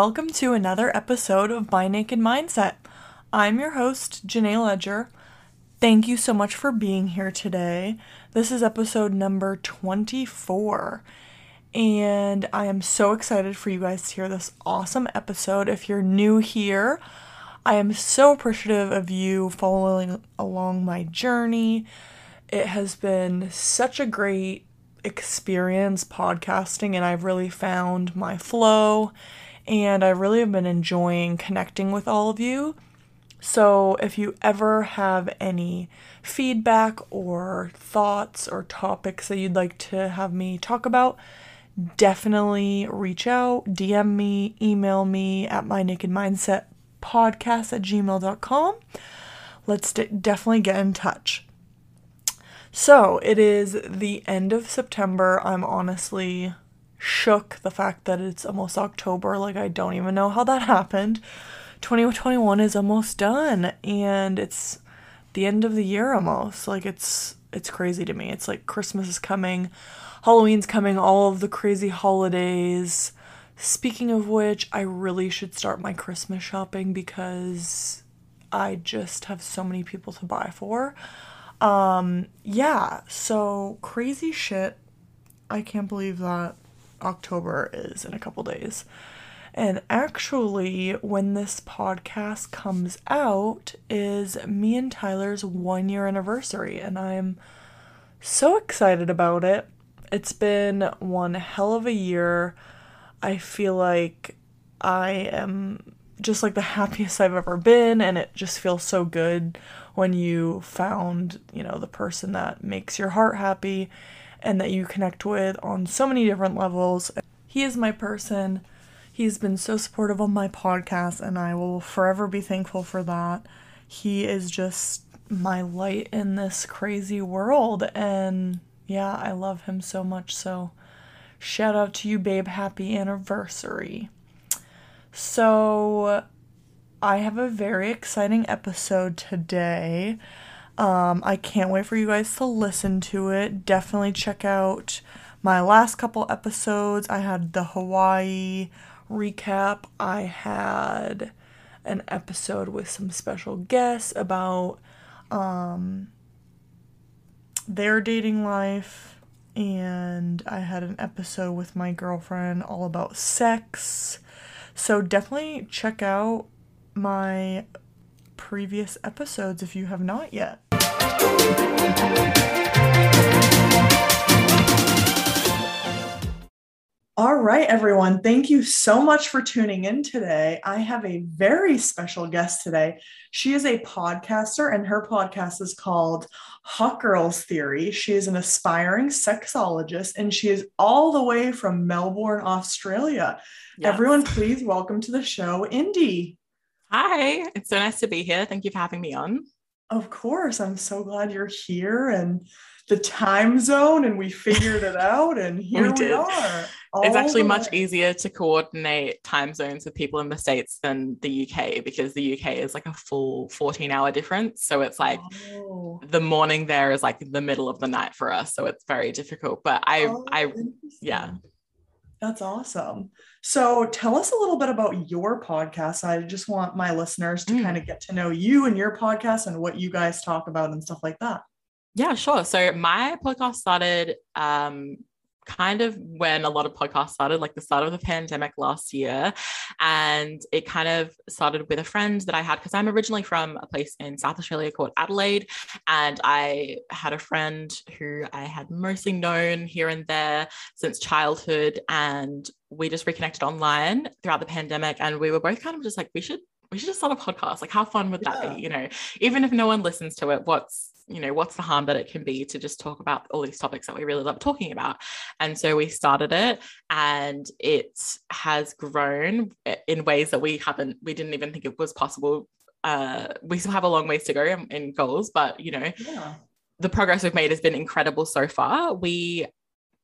Welcome to another episode of My Naked Mindset. I'm your host, Jenay Leger. Thank you so much for being here today. This is episode number 24, and I am so excited for you guys to hear this awesome episode. If you're new here, I am so appreciative of you following along my journey. It has been such a great experience podcasting, and I've really found my flow, and I really have been enjoying connecting with all of you. So, if you ever have any feedback or thoughts or topics that you'd like to have me talk about, definitely reach out, DM me, email me at my naked mindset podcast at gmail.com. Let's d- definitely get in touch. So it is the end of September. I'm honestly shook the fact that it's almost October. Like, I don't even know how that happened. 2021 is almost done and it's the end of the year almost. Like, it's it's crazy to me. It's like Christmas is coming, Halloween's coming, all of the crazy holidays. Speaking of which, I really should start my Christmas shopping because I just have so many people to buy for. Um, yeah, so crazy shit. I can't believe that October is in a couple days. And actually, when this podcast comes out, is me and Tyler's one year anniversary, and I'm so excited about it. It's been one hell of a year. I feel like I am just like the happiest I've ever been, and it just feels so good when you found, you know, the person that makes your heart happy and that you connect with on so many different levels. He is my person. He's been so supportive on my podcast, and I will forever be thankful for that. He is just my light in this crazy world, and yeah, I love him so much. So, shout out to you, babe. Happy anniversary. So, I have a very exciting episode today. Um, I can't wait for you guys to listen to it. Definitely check out my last couple episodes. I had the Hawaii recap, I had an episode with some special guests about um, their dating life, and I had an episode with my girlfriend all about sex. So definitely check out my previous episodes if you have not yet. All right, everyone. Thank you so much for tuning in today. I have a very special guest today. She is a podcaster, and her podcast is called Hot Girls Theory. She is an aspiring sexologist, and she is all the way from Melbourne, Australia. Yes. Everyone, please welcome to the show, Indi. Hi, it's so nice to be here. Thank you for having me on. Of course. I'm so glad you're here and the time zone and we figured it out and here we, we are. It's actually much easier to coordinate time zones with people in the States than the UK because the UK is like a full 14 hour difference. So it's like oh. the morning there is like the middle of the night for us. So it's very difficult. But I, oh, I, yeah. That's awesome. So tell us a little bit about your podcast. I just want my listeners to mm. kind of get to know you and your podcast and what you guys talk about and stuff like that. Yeah, sure. So my podcast started um, kind of when a lot of podcasts started, like the start of the pandemic last year. And it kind of started with a friend that I had because I'm originally from a place in South Australia called Adelaide. And I had a friend who I had mostly known here and there since childhood. And we just reconnected online throughout the pandemic. And we were both kind of just like, we should we should just start a podcast. Like, how fun would that be? You know, even if no one listens to it, what's you know, what's the harm that it can be to just talk about all these topics that we really love talking about? And so we started it and it has grown in ways that we haven't, we didn't even think it was possible. Uh, we still have a long ways to go in, in goals, but you know, yeah. the progress we've made has been incredible so far. We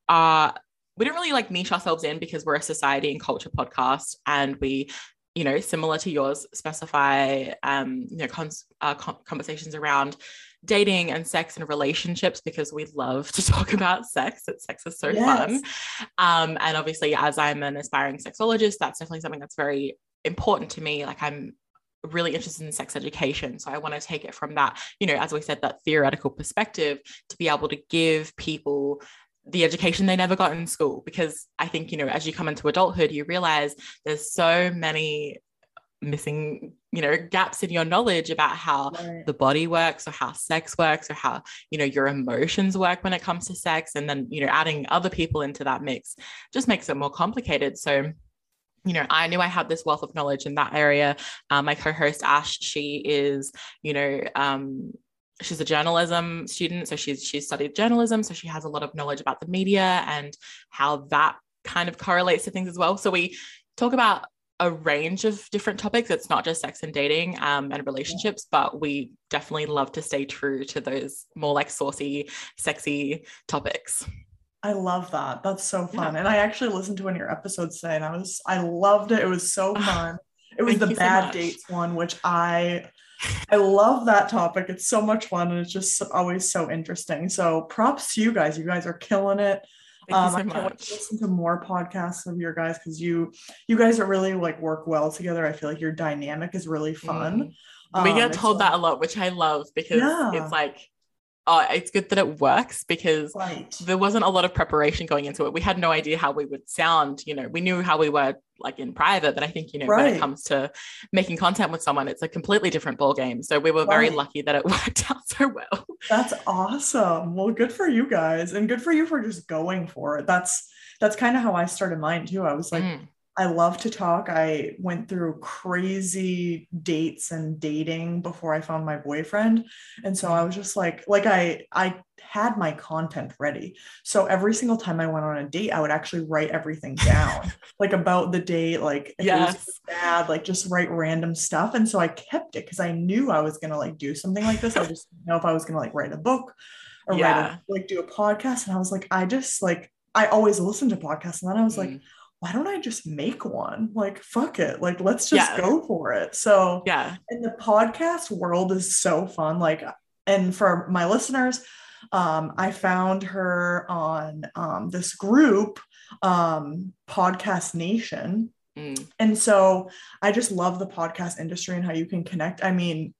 are we don't really like niche ourselves in because we're a society and culture podcast and we you know similar to yours specify um you know cons- uh, conversations around dating and sex and relationships because we love to talk about sex. That sex is so Yes. fun. Um, and obviously, as I'm an aspiring sexologist, that's definitely something that's very important to me. Like I'm really interested in sex education. So I want to take it from that, you know, as we said, that theoretical perspective to be able to give people the education they never got in school. Because I think, you know, as you come into adulthood, you realize there's so many missing, you know, gaps in your knowledge about how Right. the body works or how sex works or how you know your emotions work when it comes to sex. And then you know adding other people into that mix just makes it more complicated. So you know i knew i had this wealth of knowledge in that area. Um, my co-host ash she is you know um, she's a journalism student. So she's she's studied journalism. So she has a lot of knowledge about the media and how that kind of correlates to things as well. So we talk about a range of different topics. It's not just sex and dating um, and relationships, but we definitely love to stay true to those more like saucy, sexy topics. I love that. That's so Yeah. fun. And I actually listened to one of your episodes today and I was I loved it. It was so fun. It was Thank the you so bad dates one, which I I love that topic. It's so much fun and it's just always so interesting. So props to you guys. You guys are killing it. Um, so I can't wait to listen to more podcasts of your guys because you you guys are really like work well together. I feel like your dynamic is really fun. Mm. we Um, get and told so- that a lot, which I love because Yeah. it's like, oh, it's good that it works because right. there wasn't a lot of preparation going into it. We had no idea how we would sound. You know, we knew how we were like in private, but I think you know when it comes to making content with someone, it's a completely different ball game. So we were very lucky that it worked out so well. That's awesome. Well, good for you guys, and good for you for just going for it. That's that's kind of how I started mine too. I was like, Mm. I love to talk. I went through crazy dates and dating before I found my boyfriend, and so I was just like, like I I had my content ready. So every single time I went on a date, I would actually write everything down, like about the date, like if it was Yes. bad, like just write random stuff. And so I kept it because I knew I was gonna like do something like this. I just didn't know if I was gonna like write a book or Yeah. write a, like do a podcast. And I was like, I just like I always listen to podcasts, and then I was like, Mm. Why don't I just make one? Like, fuck it. Like, let's just Yeah. go for it. So, yeah. and the podcast world is so fun. Like, and for my listeners, um, I found her on um, this group, um, Podcast Nation. Mm. And so I just love the podcast industry and how you can connect. I mean,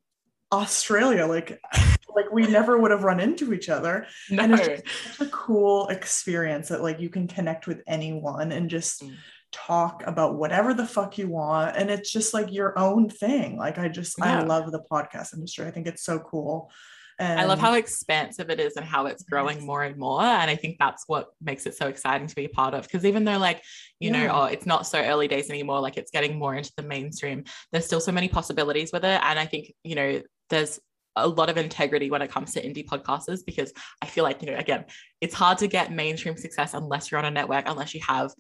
Australia, like, like we never would have run into each other No. and it's just such a cool experience that like you can connect with anyone and just Mm. talk about whatever the fuck you want and it's just like your own thing like i just i love the podcast industry i think it's so cool and I love how expansive it is and how it's growing more and more. And I think that's what makes it so exciting to be a part of. Because even though, like, you know, oh, it's not so early days anymore, like it's getting more into the mainstream, there's still so many possibilities with it. And I think, you know, there's a lot of integrity when it comes to indie podcasters because I feel like, you know, again, it's hard to get mainstream success unless you're on a network, unless you have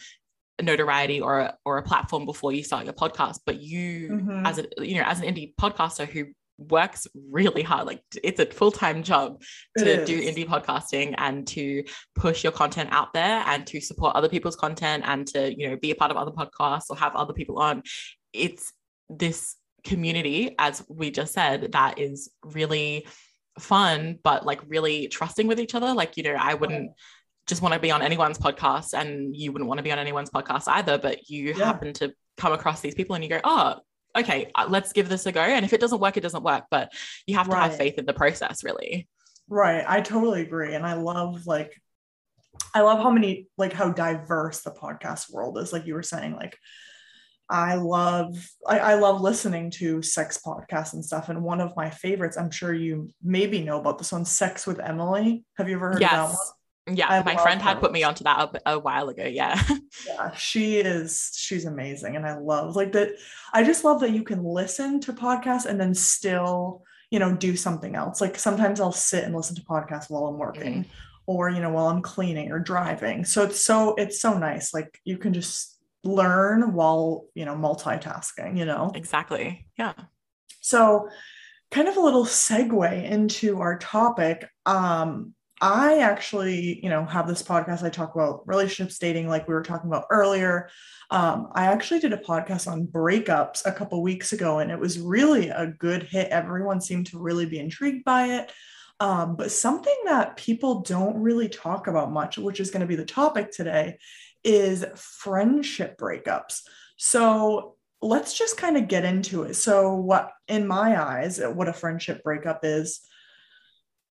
notoriety or a, or a platform before you start your podcast but you Mhm. as a you know as an indie podcaster who works really hard like it's a full-time job It to do indie podcasting and to push your content out there and to support other people's content and to you know be a part of other podcasts or have other people on it's this community as we just said that is really fun but like really trusting with each other. Like you know i wouldn't just want to be on anyone's podcast and you wouldn't want to be on anyone's podcast either but you Yeah. happen to come across these people and you go oh okay uh, let's give this a go. And if it doesn't work it doesn't work but you have to have faith in the process really. Right i totally agree and i love like i love how many like how diverse the podcast world is like you were saying like I love I, I love listening to sex podcasts and stuff. And one of my favorites, I'm sure you maybe know about this one, Sex with Emily. Have you ever heard of that one? yes yeah I my friend had put me onto that a, a while ago yeah Yeah, she is she's amazing. And I love like that. I just love that you can listen to podcasts and then still, you know, do something else. Like sometimes I'll sit and listen to podcasts while I'm working mm. or, you know, while I'm cleaning or driving. So it's so it's so nice. Like you can just learn while, you know, multitasking, you know. exactly yeah So, kind of a little segue into our topic. Um, I actually, you know, have this podcast. I talk about relationships, dating, like we were talking about earlier. Um, I actually did a podcast on breakups a couple weeks ago, and it was really a good hit. Everyone seemed to really be intrigued by it. Um, but something that people don't really talk about much, which is going to be the topic today, is friendship breakups. So let's just kind of get into it. So, what in my eyes, what a friendship breakup is,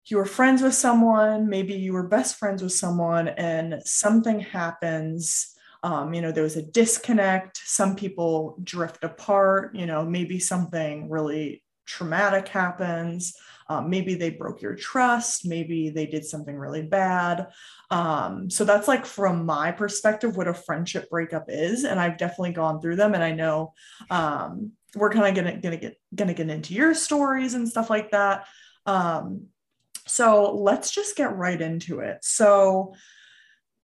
you were friends with someone, maybe you were best friends with someone, and something happens. Um, you know, there was a disconnect. Some people drift apart. You know, maybe something really traumatic happens. Um, maybe they broke your trust. Maybe they did something really bad. Um, so that's like from my perspective what a friendship breakup is, and I've definitely gone through them, and I know um, we're kind of gonna gonna get gonna get into your stories and stuff like that. Um, so let's just get right into it. So,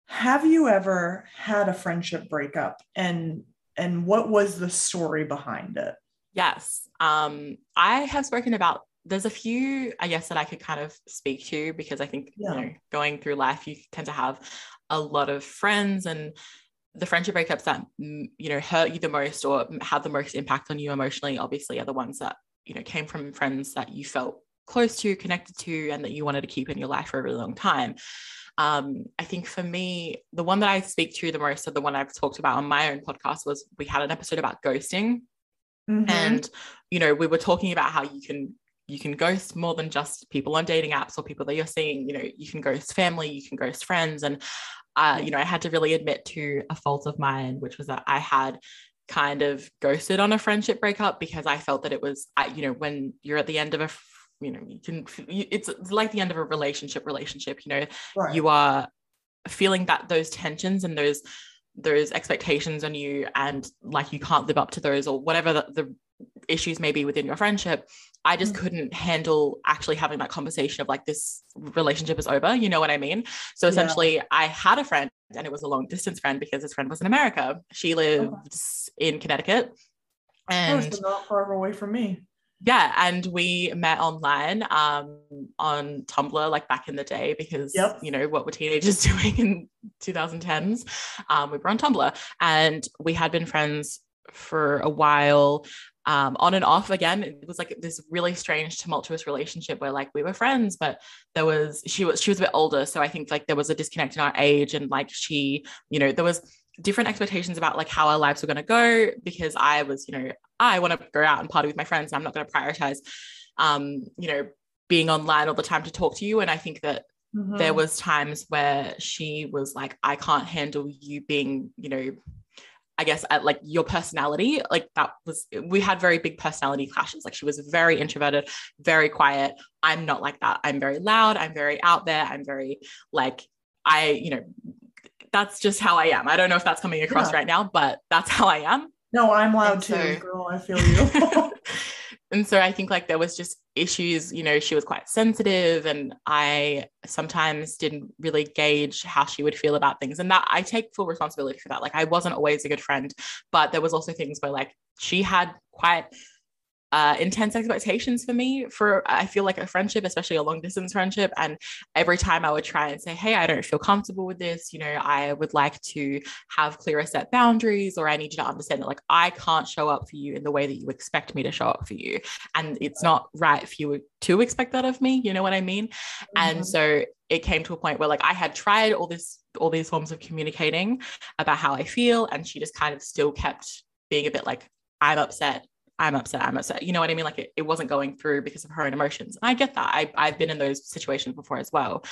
have you ever had a friendship breakup, and and what was the story behind it? Yes, um, I have spoken about there's a few i guess that i could kind of speak to because i think yeah. you know going through life you tend to have a lot of friends and the friendship breakups that mm, you know hurt you the most or have the most impact on you emotionally obviously are the ones that you know came from friends that you felt close to connected to and that you wanted to keep in your life for a really long time um, I think for me, the one that I speak to the most, or the one I've talked about on my own podcast, was we had an episode about ghosting. Mm-hmm. And, you know, we were talking about how you can you can ghost more than just people on dating apps or people that you're seeing you know you can ghost family you can ghost friends and uh, you know i had to really admit to a fault of mine which was that i had kind of ghosted on a friendship breakup because i felt that it was you know when you're at the end of a you know you can it's like the end of a relationship relationship you know right. you are feeling that those tensions and those those expectations on you and like you can't live up to those or whatever the, the issues maybe within your friendship i just mm-hmm. couldn't handle actually having that conversation of like this relationship is over you know what i mean so essentially yeah. i had a friend and it was a long distance friend because this friend was in america she lived in connecticut and not far away from me yeah and we met online um on tumblr like back in the day because yep. you know what were teenagers doing in 2010s um we were on tumblr and we had been friends for a while um, on and off again it was like this really strange tumultuous relationship where like we were friends but there was she was she was a bit older so i think like there was a disconnect in our age and like she you know there was different expectations about like how our lives were going to go because i was you know i want to go out and party with my friends i'm not going to prioritize um you know being online all the time to talk to you and i think that mm-hmm. there was times where she was like i can't handle you being you know I guess at like your personality, like that was we had very big personality clashes. Like she was very introverted, very quiet. I'm not like that. I'm very loud. I'm very out there. I'm very like I, you know, that's just how I am. I don't know if that's coming across yeah. right now, but that's how I am. No, I'm loud and too, girl. I feel you. and so I think like there was just issues, you know, she was quite sensitive and I sometimes didn't really gauge how she would feel about things. And that I take full responsibility for that. Like I wasn't always a good friend, but there was also things where like she had quite uh, intense expectations for me for I feel like a friendship, especially a long distance friendship. And every time I would try and say, Hey, I don't feel comfortable with this, you know, I would like to have clearer set boundaries, or I need you to understand that like I can't show up for you in the way that you expect me to show up for you. And it's not right for you to expect that of me, you know what I mean? Mm-hmm. And so it came to a point where like I had tried all this all these forms of communicating about how I feel, and she just kind of still kept being a bit like, I'm upset I'm upset, I'm upset. You know what I mean? Like it, it wasn't going through because of her own emotions. And I get that. I, I've been in those situations before as well.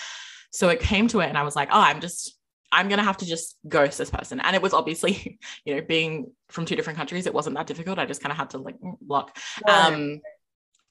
So it came to it and I was like, oh, I'm just, I'm going to have to just ghost this person. And it was obviously, you know, being from two different countries, it wasn't that difficult. I just kind of had to like block. Um,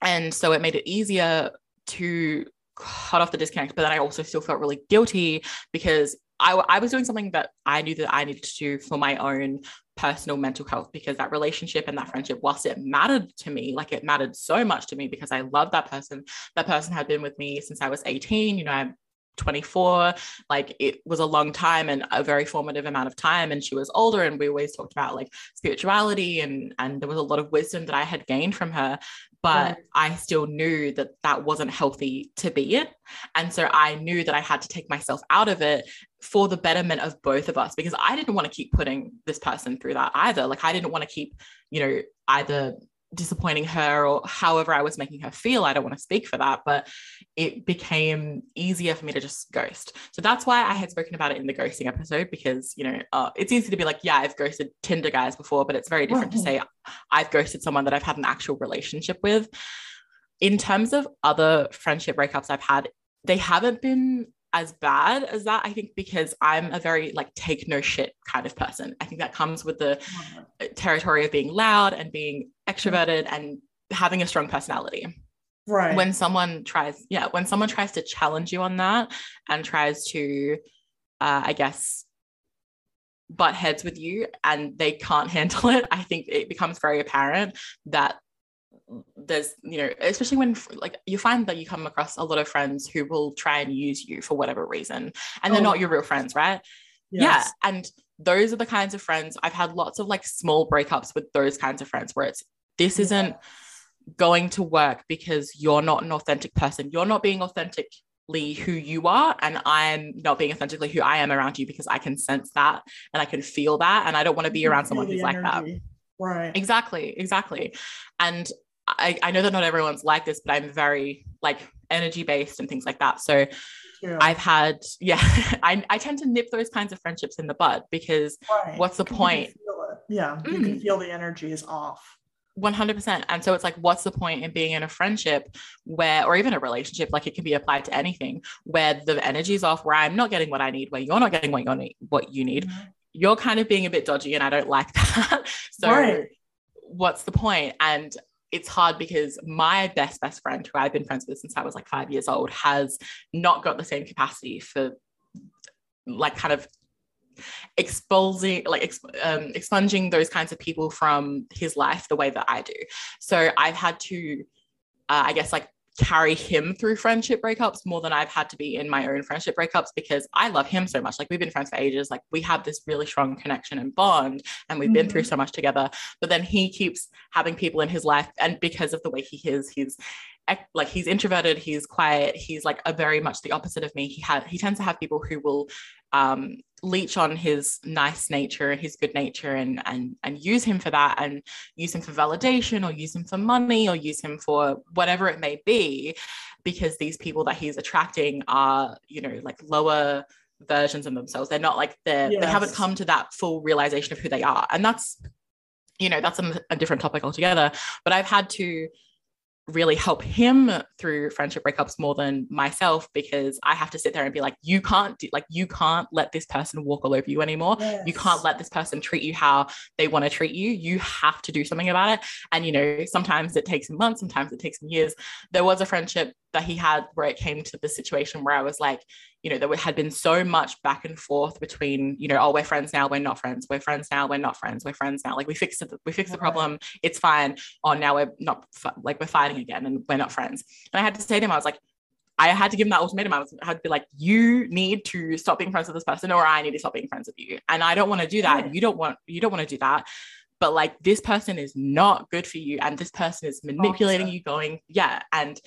and so it made it easier to cut off the disconnect. But then I also still felt really guilty because I, I was doing something that I knew that I needed to do for my own personal mental health because that relationship and that friendship, whilst it mattered to me, like it mattered so much to me because I loved that person. That person had been with me since I was 18. You know, I'm 24 like it was a long time and a very formative amount of time and she was older and we always talked about like spirituality and and there was a lot of wisdom that I had gained from her but I still knew that that wasn't healthy to be in. And so I knew that I had to take myself out of it for the betterment of both of us because I didn't want to keep putting this person through that either. Like I didn't want to keep, you know, either disappointing her or however I was making her feel. I don't want to speak for that, but it became easier for me to just ghost. So that's why I had spoken about it in the ghosting episode because, you know, uh, it's easy to be like, yeah, I've ghosted Tinder guys before, but it's very different to say I've ghosted someone that I've had an actual relationship with. In terms of other friendship breakups I've had, they haven't been as bad as that i think because i'm a very like take no shit kind of person. I think that comes with the territory of being loud and being extroverted and having a strong personality. Right. When someone tries yeah when someone tries to challenge you on that and tries to uh, i guess butt heads with you and they can't handle it i think it becomes very apparent that there's you know especially when like you find that you come across a lot of friends who will try and use you for whatever reason and they're oh. not your real friends right? Yes. yeah and those are the kinds of friends i've had lots of like small breakups with those kinds of friends where it's this isn't going to work because you're not an authentic person. You're not being authentically who you are and i'm not being authentically who i am around you because i can sense that and i can feel that and i don't want to be around someone who's like that. right. Exactly exactly. And I, I know that not everyone's like this, but I'm very like energy based and things like that. So. I've had, yeah, I, I tend to nip those kinds of friendships in the bud because right. what's the point? Yeah, you mm. can feel the energy is off. 100%. And so it's like, what's the point in being in a friendship where, or even a relationship, like it can be applied to anything, where the energy is off, where I'm not getting what I need, where you're not getting what, you need, what you need. Mm-hmm. You're kind of being a bit dodgy, and I don't like that. so, right. what's the point? And it's hard because my best best friend who I've been friends with since I was like five years old has not got the same capacity for like kind of exposing like um, expunging those kinds of people from his life the way that I do. So I've had to uh, I guess like carry him through friendship breakups more than I've had to be in my own friendship breakups because I love him so much. Like we've been friends for ages. Like we have this really strong connection and bond, and we've mm-hmm. been through mm-hmm. so much together. But then he keeps having people in his life, and because of the way he is, he's like he's introverted he's quiet he's like a very much the opposite of me. He had he tends to have people who will um leech on his nice nature his good nature and and and use him for that and use him for validation or use him for money or use him for whatever it may be because these people that he's attracting are you know like lower versions of themselves. They're not like they yes. they haven't come to that full realization of who they are. And that's you know that's a, a different topic altogether. But i've had to really help him through friendship breakups more than myself because I have to sit there and be like, you can't do, like, you can't let this person walk all over you anymore. Yes. You can't let this person treat you how they want to treat you. You have to do something about it. And, you know, sometimes it takes months, sometimes it takes years. There was a friendship that he had where it came to the situation where I was like, you know, there had been so much back and forth between, you know, oh, we're friends now, we're not friends, we're friends now, we're not friends, we're friends now. Like we fixed it, we fixed the problem, it's fine. Oh, now we're not like we're fighting again and we're not friends. And I had to say to him, I was like, I had to give him that ultimatum. I was I had to be like, you need to stop being friends with this person, or I need to stop being friends with you. And I don't want to do that. Yeah. You don't want you don't want to do that. But like this person is not good for you, and this person is manipulating you, going, yeah. And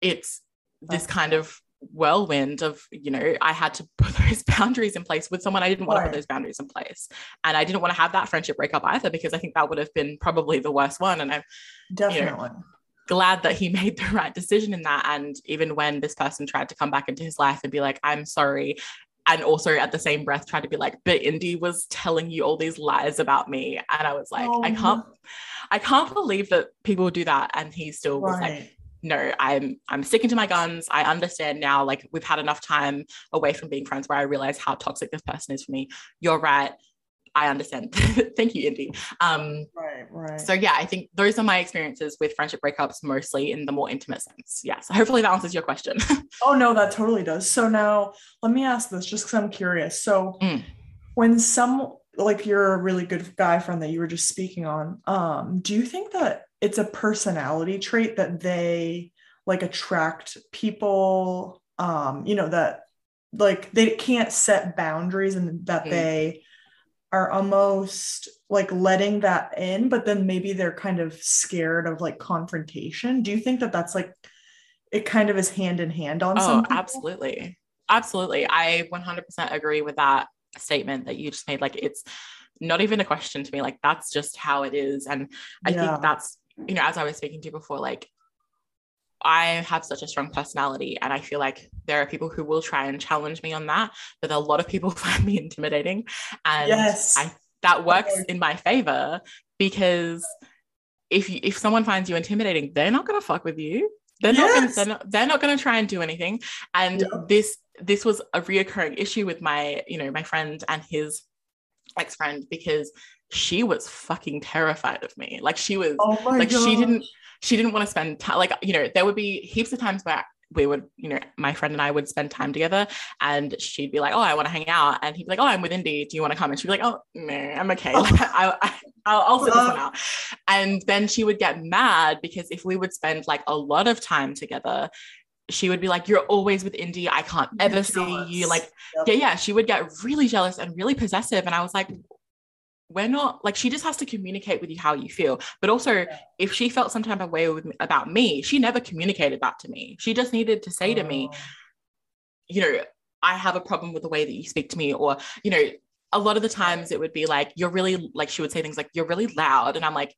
it's this kind of whirlwind of you know i had to put those boundaries in place with someone i didn't want right. to put those boundaries in place and i didn't want to have that friendship breakup either because i think that would have been probably the worst one and i'm definitely you know, glad that he made the right decision in that and even when this person tried to come back into his life and be like i'm sorry and also at the same breath tried to be like but Indi was telling you all these lies about me and i was like oh. i can't i can't believe that people do that and he still right. was like no i'm i'm sticking to my guns. I understand now like we've had enough time away from being friends where i realize how toxic this person is for me. You're right. I understand. Thank you Indi. Um right right. so yeah i think those are my experiences with friendship breakups mostly in the more intimate sense. Yeah so hopefully that answers your question. Oh no that totally does. So now let me ask this just because i'm curious. So mm. when some like you're a really good guy friend that you were just speaking on um do you think that it's a personality trait that they like attract people um you know that like they can't set boundaries and that they are almost like letting that in but then maybe they're kind of scared of like confrontation. Do you think that that's like it kind of is hand in hand on oh absolutely. Absolutely. I 100% agree with that statement that you just made. Like it's not even a question to me. Like that's just how it is. And i yeah. think that's you know, as I was speaking to you before, like I have such a strong personality, and I feel like there are people who will try and challenge me on that, but a lot of people find me intimidating, and Yes. I that works Okay. in my favor because if you, if someone finds you intimidating, they're not gonna fuck with you. They're not gonna they're not, they're not gonna try and do anything. And Yeah. this this was a reoccurring issue with my you know my friend and his ex friend because she was fucking terrified of me. Like she was Oh like god. she didn't she didn't want to spend time like you know there would be heaps of times where we would you know my friend and I would spend time together and she'd be like oh I want to hang out. And he'd be like oh I'm with Indi. Do you want to come? And she'd be like oh no I'm okay. Like I, I I'll, I'll sit this one out. And then she would get mad because if we would spend like a lot of time together she would be like you're always with Indi. I can't ever see you. like Yep. yeah yeah she would get really jealous and really possessive. And I was like we're not like she just has to communicate with you how you feel but also if she felt some type of way with about me she never communicated that to me she just needed to say to me Oh. you know i have a problem with the way that you speak to me or you know a lot of the times it would be like you're really like she would say things like you're really loud and i'm like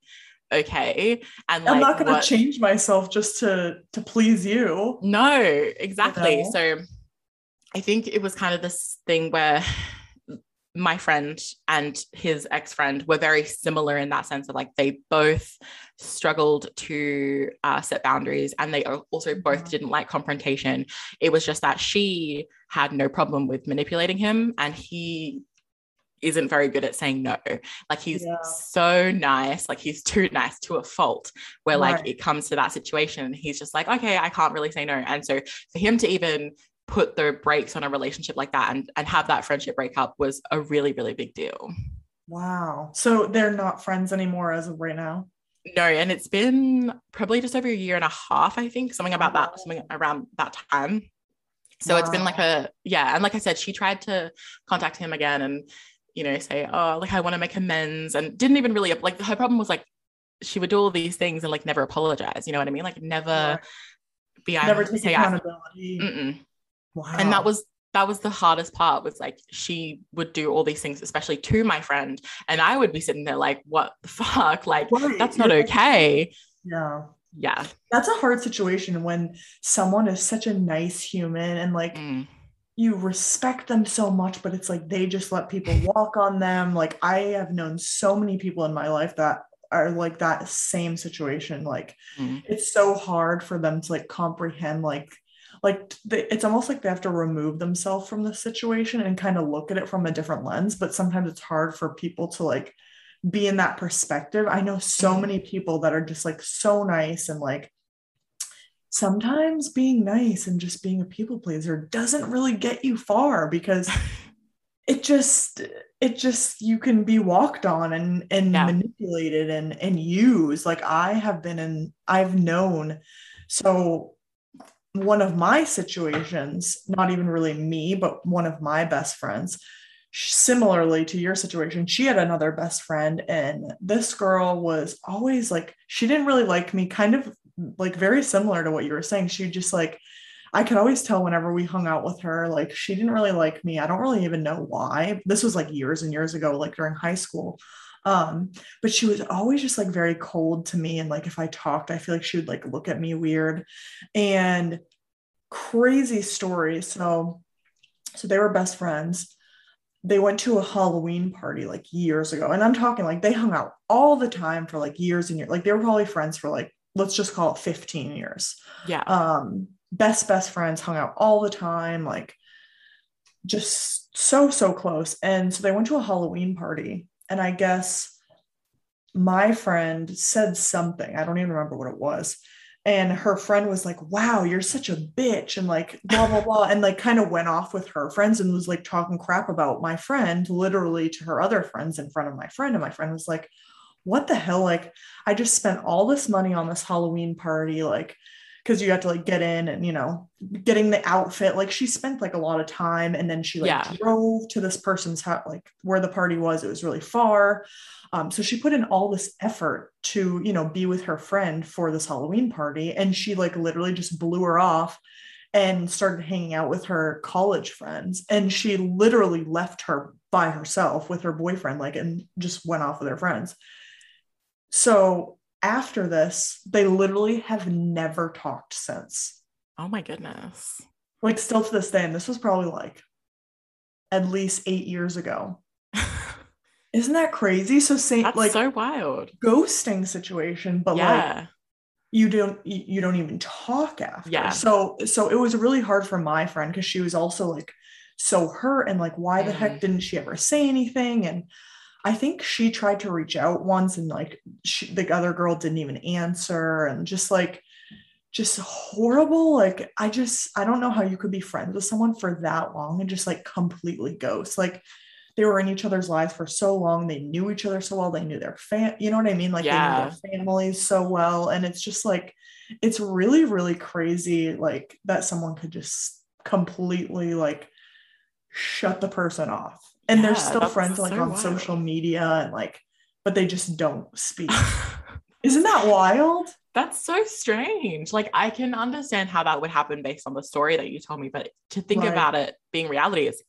okay and I'm not gonna what- change myself just to to please you. no, exactly. know? So I think it was kind of this thing where my friend and his ex-friend were very similar in that sense of like they both struggled to uh, set boundaries and they also both Mhm. didn't like confrontation it was just that she had no problem with manipulating him and he isn't very good at saying no like he's Yeah. so nice like he's too nice to a fault where like it comes to that situation he's just like okay i can't really say no and so for him to even put the brakes on a relationship like that and, and have that friendship break up was a really really big deal Wow. So they're not friends anymore as of right now. no and it's been probably just over a year and a half i think something about that something around that time so it's been like a yeah and like i said she tried to contact him again and you know say oh like i want to make amends and didn't even really like her problem was like she would do all these things and like never apologize you know what i mean like never Right. be Never I take say I. Wow. and that was that was the hardest part was like she would do all these things especially to my friend and i would be sitting there like what the fuck like that's not okay Yeah. yeah That's a hard situation when someone is such a nice human and like Mm. you respect them so much, but it's like they just let people walk on them. Like I have known so many people in my life that are like that same situation. Like Mm. it's so hard for them to like comprehend like like they, it's almost like they have to remove themselves from the situation and kind of look at it from a different lens but sometimes it's hard for people to like be in that perspective i know so Mhm. many people that are just like so nice and like sometimes being nice and just being a people pleaser doesn't really get you far because it just it just you can be walked on and and Yeah. manipulated and and used like i have been in i've known so one of my situations not even really me but one of my best friends similarly to your situation she had another best friend and this girl was always like she didn't really like me kind of like very similar to what you were saying she just like I could always tell whenever we hung out with her, like she didn't really like me. I don't really even know why. This was like years and years ago, like during high school. Um, but she was always just like very cold to me. And like if I talked, I feel like she would like look at me weird and crazy story. So so they were best friends. They went to a Halloween party like years ago. And I'm talking like they hung out all the time for like years and years. Like they were probably friends for like, let's just call it 15 years yeah um best best friends hung out all the time like just so so close and so they went to a halloween party and i guess my friend said something i don't even remember what it was. And her friend was like wow you're such a bitch and like blah blah blah and like kind of went off with her friends and was like talking crap about my friend literally to her other friends in front of my friend. And my friend was like what the hell? Like i just spent all this money on this halloween party like because you have to like get in and you know getting the outfit like she spent like a lot of time and then she like Yeah. drove to this person's house like where the party was. It was really far. Um, so she put in all this effort to you know be with her friend for this halloween party and she like literally just blew her off and started hanging out with her college friends. And she literally left her by herself with her boyfriend like and just went off with her friends. So after this, they literally have never talked since. Oh my goodness. Like still to this day, and this was probably like at least eight years ago. Isn't that crazy? So say That's like so wild. ghosting situation, but like Yeah. you don't you you don't even talk after. Yeah. So so it was really hard for my friend because she was also like so hurt and like why the Mm. heck didn't she ever say anything? And I think she tried to reach out once and like she, the other girl didn't even answer and just like just horrible. Like I just I don't know how you could be friends with someone for that long and just like completely ghost. Like they were in each other's lives for so long. They knew each other so well. They knew their fam, you know what I mean? Like Yeah. they knew their families so well. And it's just like, it's really, really crazy, like that someone could just completely like shut the person off. And they're still friends like on wild. social media and like, but they just don't speak. Isn't that wild? That's so strange. Like I can understand how that would happen based on the story that you told me, but to think Right. about it being reality is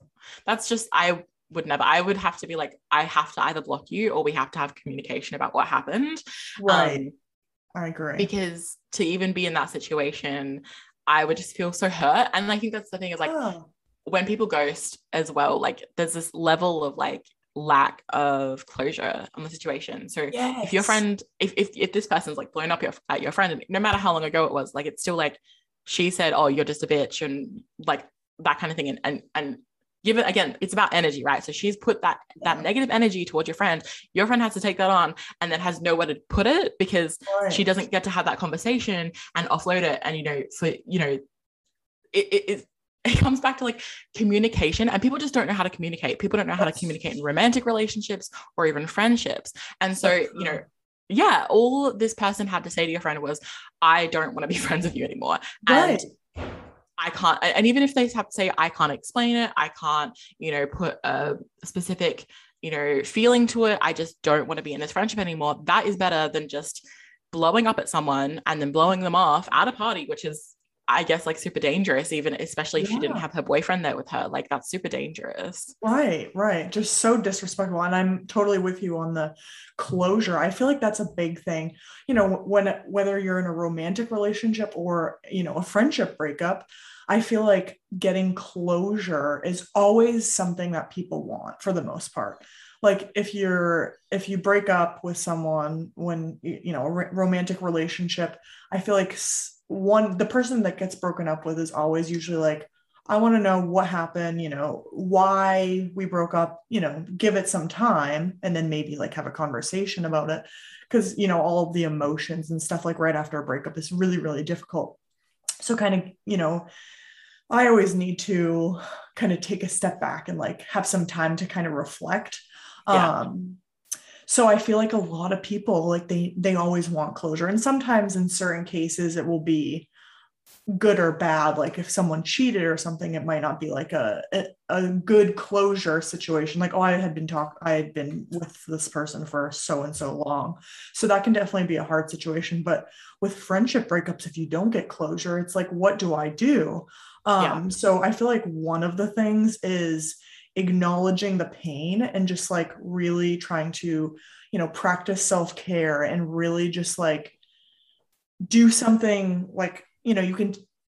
that's just I would never. I would have to be like I have to either block you or we have to have communication about what happened. Right. Um, I agree. because to even be in that situation, I would just feel so hurt. And I think that's the thing is like Oh, when people ghost as well, like there's this level of like lack of closure on the situation. So if your friend, if, if if this person's like blown up your at your friend, and no matter how long ago it was, like it's still like she said, "Oh, you're just a bitch," and like that kind of thing, and and and given again. It's about energy, right? So she's put that that Yeah. negative energy towards your friend. Your friend has to take that on, and then has nowhere to put it because Right. she doesn't get to have that conversation and offload it. And you know, for you know, it it, it comes back to like communication and people just don't know how to communicate. People don't know how to communicate in romantic relationships or even friendships. And so you know yeah all this person had to say to your friend was i don't want to be friends with you anymore. Right. and i can't and even if they have to say i can't explain it i can't you know put a specific you know feeling to it i just don't want to be in this friendship anymore that is better than just blowing up at someone and then blowing them off at a party which is I guess like super dangerous, even especially if she didn't have her boyfriend there with her. Like that's super dangerous. Right, right. Just so disrespectful. And I'm totally with you on the closure. I feel like that's a big thing. You know, when whether you're in a romantic relationship or, you know, a friendship breakup, I feel like getting closure is always something that people want for the most part. Like if you're if you break up with someone when you know, a romantic relationship, I feel like one the person that gets broken up with is always usually like I want to know what happened, you know, why we broke up, you know, give it some time and then maybe like have a conversation about it. Cause, you know, all of the emotions and stuff like right after a breakup is really, really difficult. So, kind of, you know, I always need to kind of take a step back and like have some time to kind of reflect. Yeah. Um, so I feel like a lot of people like they they always want closure, and sometimes in certain cases it will be good or bad. Like if someone cheated or something it might not be like a, a, a good closure situation. Like oh i had been talk i had been with this person for so and so long. So that can definitely be a hard situation but with friendship breakups if you don't get closure it's like what do i do? Um Yeah. so i feel like one of the things is acknowledging the pain and just like really trying to you know practice self-care and really just like do something like you know you can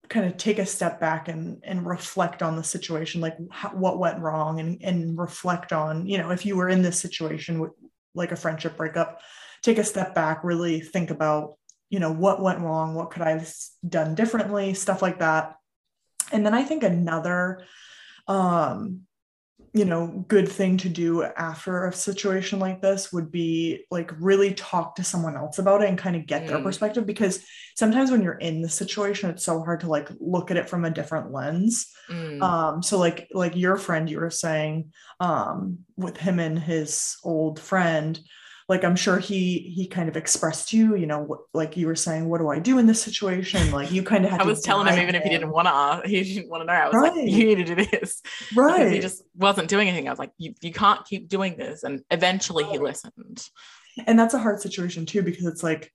kind of take a step back and and reflect on the situation like how, what went wrong and and reflect on you know if you were in this situation with like a friendship breakup take a step back really think about you know what went wrong what could i have done differently stuff like that. And then i think another um you know good thing to do after a situation like this would be like really talk to someone else about it and kind of get their Mm. perspective because sometimes when you're in the situation it's so hard to like look at it from a different lens Mm. um so like like your friend you were saying um with him and his old friend like i'm sure he he kind of expressed to you you know what, like you were saying what do i do in this situation like you kind of had I was telling him even if he didn't want to, he didn't want to know. I was like, you need to do this. Because right he just wasn't doing anything. I was like, you, you can't keep doing this. And eventually he listened. and that's a hard situation too because it's like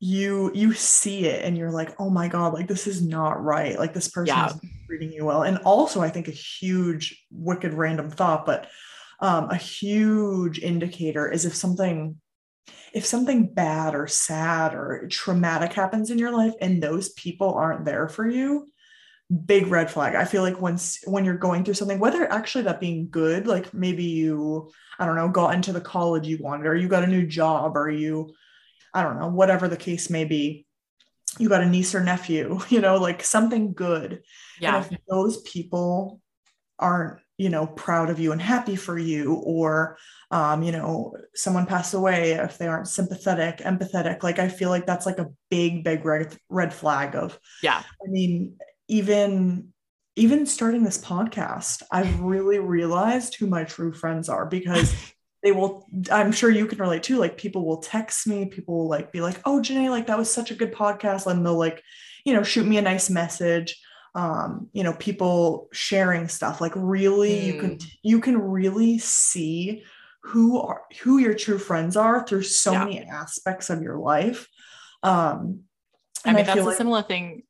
you you see it and you're like oh my god like this is not right like this person Yeah. is treating you well and also i think a huge wicked random thought but um, a huge indicator is if something if something bad or sad or traumatic happens in your life and those people aren't there for you, big red flag. I feel like once when you're going through something, whether actually that being good, like maybe you, I don't know, got into the college you wanted, or you got a new job, or you, I don't know, whatever the case may be, you got a niece or nephew, you know, like something good. Yeah. And if those people aren't, you know, proud of you and happy for you, or, um, you know, someone passed away, if they aren't sympathetic, empathetic, like I feel like that's like a big, big red, red flag of, yeah. I mean, even even starting this podcast, I've really realized who my true friends are because they will i'm sure you can relate too like people will text me people will like be like oh Jenay like that was such a good podcast and they'll like you know shoot me a nice message um you know people sharing stuff like really mm. you can hmm. you can really see who are who your true friends are through so yeah. many aspects of your life um I mean, I that's a like- similar thing,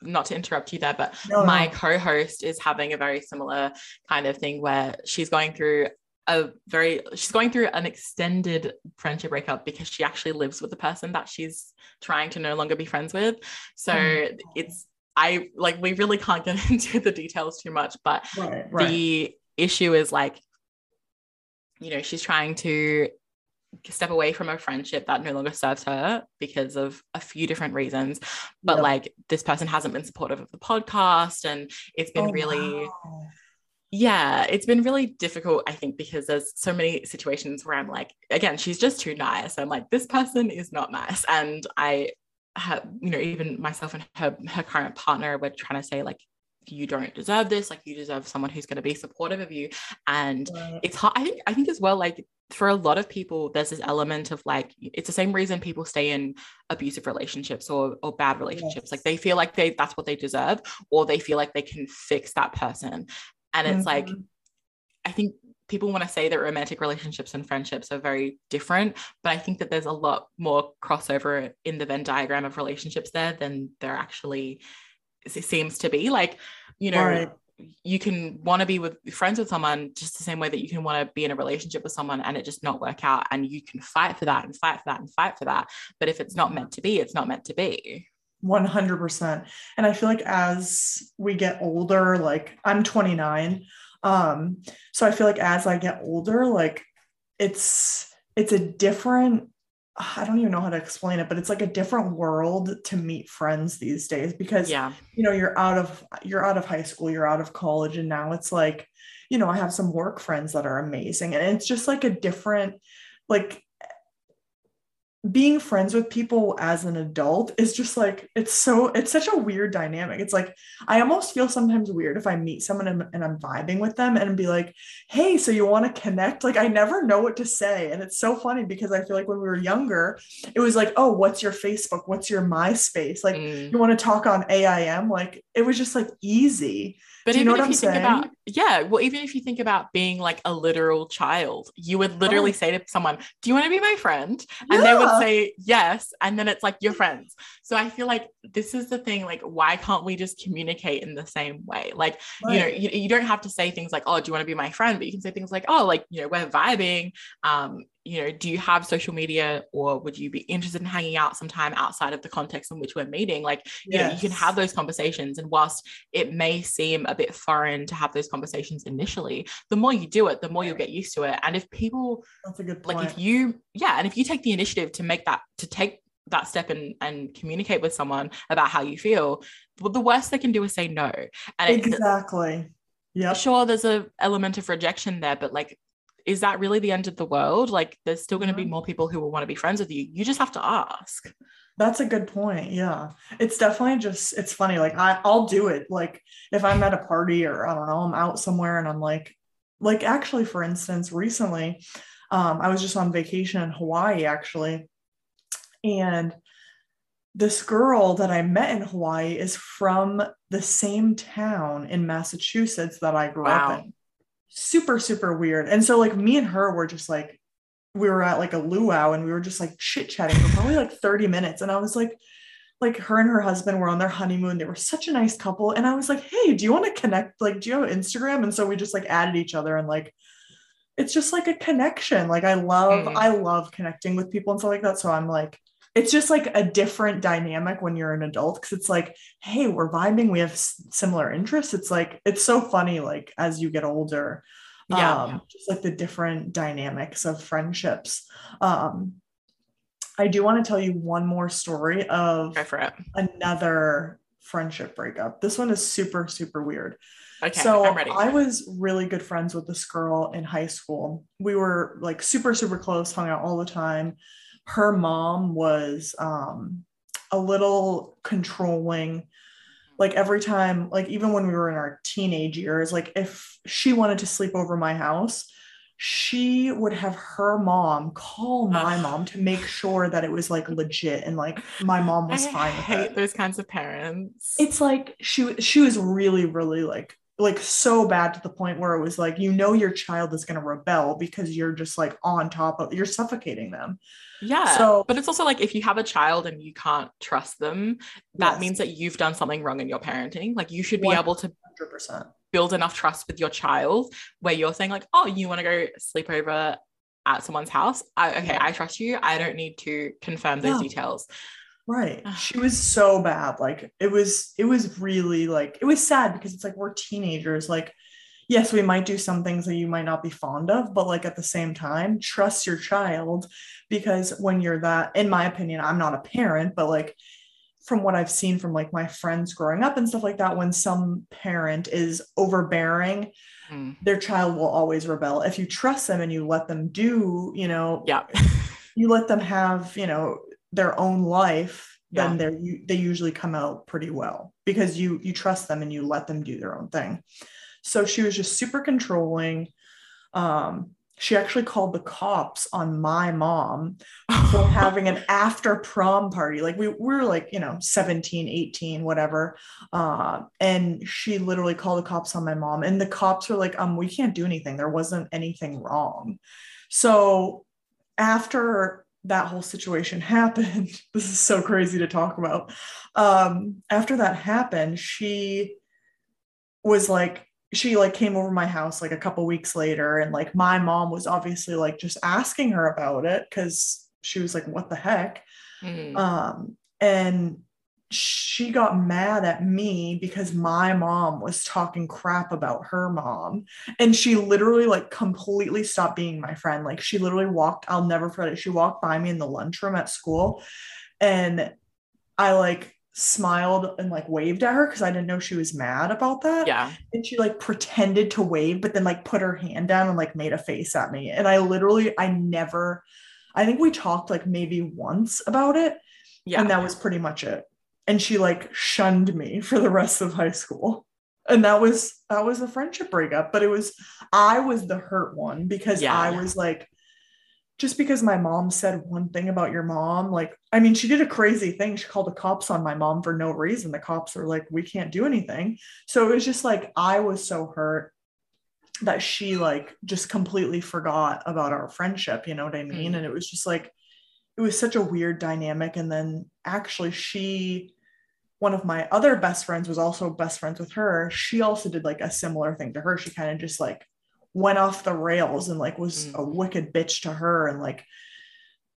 not to interrupt you there, but no, my no. co host is having a very similar kind of thing where she's going through a very she's going through an extended friendship breakup because she actually lives with the person that she's trying to no longer be friends with so oh it's i like we really can't get into the details too much but right, right. the issue is like you know she's trying to step away from a friendship that no longer serves her because of a few different reasons but yep. like this person hasn't been supportive of the podcast and it's been oh, really wow yeah, it's been really difficult, I think, because there's so many situations where I'm like, again, she's just too nice. I'm like, this person is not nice. And I have, you know, even myself and her her current partner were trying to say, like, you don't deserve this, like you deserve someone who's going to be supportive of you. And right. it's hard. I think, I think as well, like for a lot of people, there's this element of like, it's the same reason people stay in abusive relationships or, or bad relationships. Yes. Like they feel like they, that's what they deserve, or they feel like they can fix that person. And it's mm-hmm. like, I think people want to say that romantic relationships and friendships are very different, but I think that there's a lot more crossover in the Venn diagram of relationships there than there actually seems to be. Like, you know, right. you can want to be with friends with someone just the same way that you can want to be in a relationship with someone and it just not work out. And you can fight for that and fight for that and fight for that. But if it's not meant to be, it's not meant to be. 100% and i feel like as we get older like i'm 29 um so i feel like as i get older like it's it's a different i don't even know how to explain it but it's like a different world to meet friends these days because yeah. you know you're out of you're out of high school you're out of college and now it's like you know i have some work friends that are amazing and it's just like a different like being friends with people as an adult is just like it's so it's such a weird dynamic. It's like i almost feel sometimes weird if i meet someone and, and i'm vibing with them and be like hey so you want to connect? Like i never know what to say and it's so funny because i feel like when we were younger it was like oh what's your facebook? What's your myspace? Like mm. you want to talk on aim like it was just like easy. But even if you saying? think about, yeah, well, even if you think about being like a literal child, you would literally oh. say to someone, Do you want to be my friend? And yeah. they would say yes. And then it's like, You're friends. So I feel like this is the thing, like, why can't we just communicate in the same way? Like, right. you know, you, you don't have to say things like, Oh, do you want to be my friend? But you can say things like, Oh, like, you know, we're vibing. Um, you know, do you have social media or would you be interested in hanging out sometime outside of the context in which we're meeting? Like, you yes. know, you can have those conversations. And whilst it may seem a bit foreign to have those conversations initially, the more you do it, the more you'll get used to it. And if people, that's a good point. Like, if you, yeah, and if you take the initiative to make that, to take that step and and communicate with someone about how you feel, well, the worst they can do is say no. And exactly. Yeah. Sure, there's a element of rejection there, but like is that really the end of the world? Like, there's still going to be mm-hmm. more people who will want to be friends with you. You just have to ask. That's a good point. Yeah. It's definitely just, it's funny. Like, I, I'll do it. Like, if I'm at a party or I don't know, I'm out somewhere and I'm like, like, actually, for instance, recently, um, I was just on vacation in Hawaii, actually. And this girl that I met in Hawaii is from the same town in Massachusetts that I grew wow. up in super super weird and so like me and her were just like we were at like a luau and we were just like chit chatting for probably like 30 minutes and i was like like her and her husband were on their honeymoon they were such a nice couple and i was like hey do you want to connect like do you have instagram and so we just like added each other and like it's just like a connection. Like I love, Mm. I love connecting with people and stuff like that. So I'm like, it's just like a different dynamic when you're an adult because it's like, hey, we're vibing, we have s- similar interests. It's like, it's so funny, like as you get older, Yeah. um, just like the different dynamics of friendships. Um, I do want to tell you one more story of Go for it. another friendship breakup. This one is super, super weird. Okay. so I'm ready. I was really good friends with this girl in high school. We were like super, super close, hung out all the time. Her mom was um, a little controlling. Like every time, like even when we were in our teenage years, like if she wanted to sleep over my house, she would have her mom call my Ugh. mom to make sure that it was like legit and like my mom was I fine with hate it those kinds of parents. it's like she she was really really like like so bad to the point where it was like you know your child is going to rebel because you're just like on top of you're suffocating them yeah. so- but it's also like if you have a child and you can't trust them, that Yes. means that you've done something wrong in your parenting. Like you should be able to build enough trust with your child where you're saying like, oh, you want to go sleep over at someone's house. I, okay, Yeah. I trust you. I don't need to confirm those Yeah. details. Right. She was so bad. Like it was it was really like it was sad because it's like we're teenagers. Like yes we might do some things that you might not be fond of but like at the same time trust your child because when you're that in my opinion i'm not a parent but like from what i've seen from like my friends growing up and stuff like that when some parent is overbearing Mm. their child will always rebel. If you trust them and you let them do you know Yeah. you let them have you know their own life then they're they usually come out pretty well because you you trust them and you let them do their own thing. So she was just super controlling. Um she actually called the cops on my mom for having an after prom party. Like we, we were like you know 17 18 whatever. Uh, and she literally called the cops on my mom and the cops were like um we can't do anything. There wasn't anything wrong. So after that whole situation happened. This is so crazy to talk about. Um after that happened she was like she like came over my house like a couple weeks later and like my mom was obviously like just asking her about it because she was like what the heck? Mm. um and she got mad at me because my mom was talking crap about her mom. And she literally like completely stopped being my friend. Like she literally walked i'll never forget it. She walked by me in the lunchroom at school and i like smiled and like waved at her because i didn't know she was mad about that. Yeah. and she like pretended to wave but then like put her hand down and like made a face at me. And i literally i never i think we talked like maybe once about it. Yeah. and that was pretty much it and she like shunned me for the rest of high school. And that was that was a friendship breakup but it was i was the hurt one because Yeah. i was like just because my mom said one thing about your mom like i mean she did a crazy thing. She called the cops on my mom for no reason. The cops were like we can't do anything. So it was just like i was so hurt that she like just completely forgot about our friendship you know what i mean? Mm. and it was just like it was such a weird dynamic. And then actually she one of my other best friends was also best friends with her. She also did like a similar thing to her. She kind of just like went off the rails and like was Mm. a wicked bitch to her. And like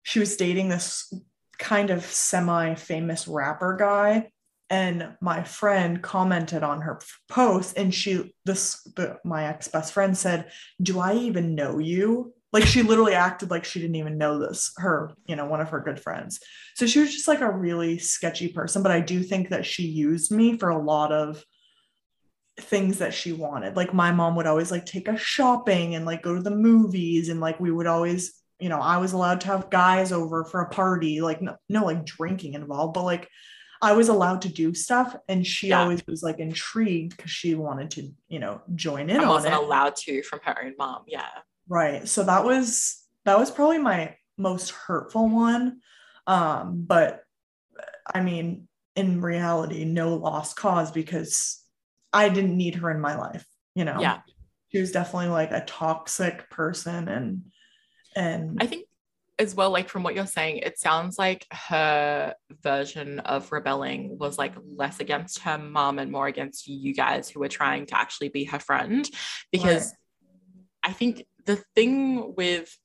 she was dating this kind of semi famous rapper guy. And my friend commented on her post and she this the, my ex best friend said do i even know you like she literally acted like she didn't even know this her you know one of her good friends so she was just like a really sketchy person but i do think that she used me for a lot of things that she wanted like my mom would always like take us shopping and like go to the movies and like we would always you know i was allowed to have guys over for a party like no, no like drinking involved but like i was allowed to do stuff and she Yeah. always was like intrigued because she wanted to you know join in I on wasn't it allowed to from her own mom. Yeah. Right. So that was that was probably my most hurtful one. Um, but I mean, in reality, no lost cause because I didn't need her in my life, you know. Yeah. She was definitely like a toxic person and and I think as well, like from what you're saying, it sounds like her version of rebelling was like less against her mom and more against you guys who were trying to actually be her friend. Because I think the thing with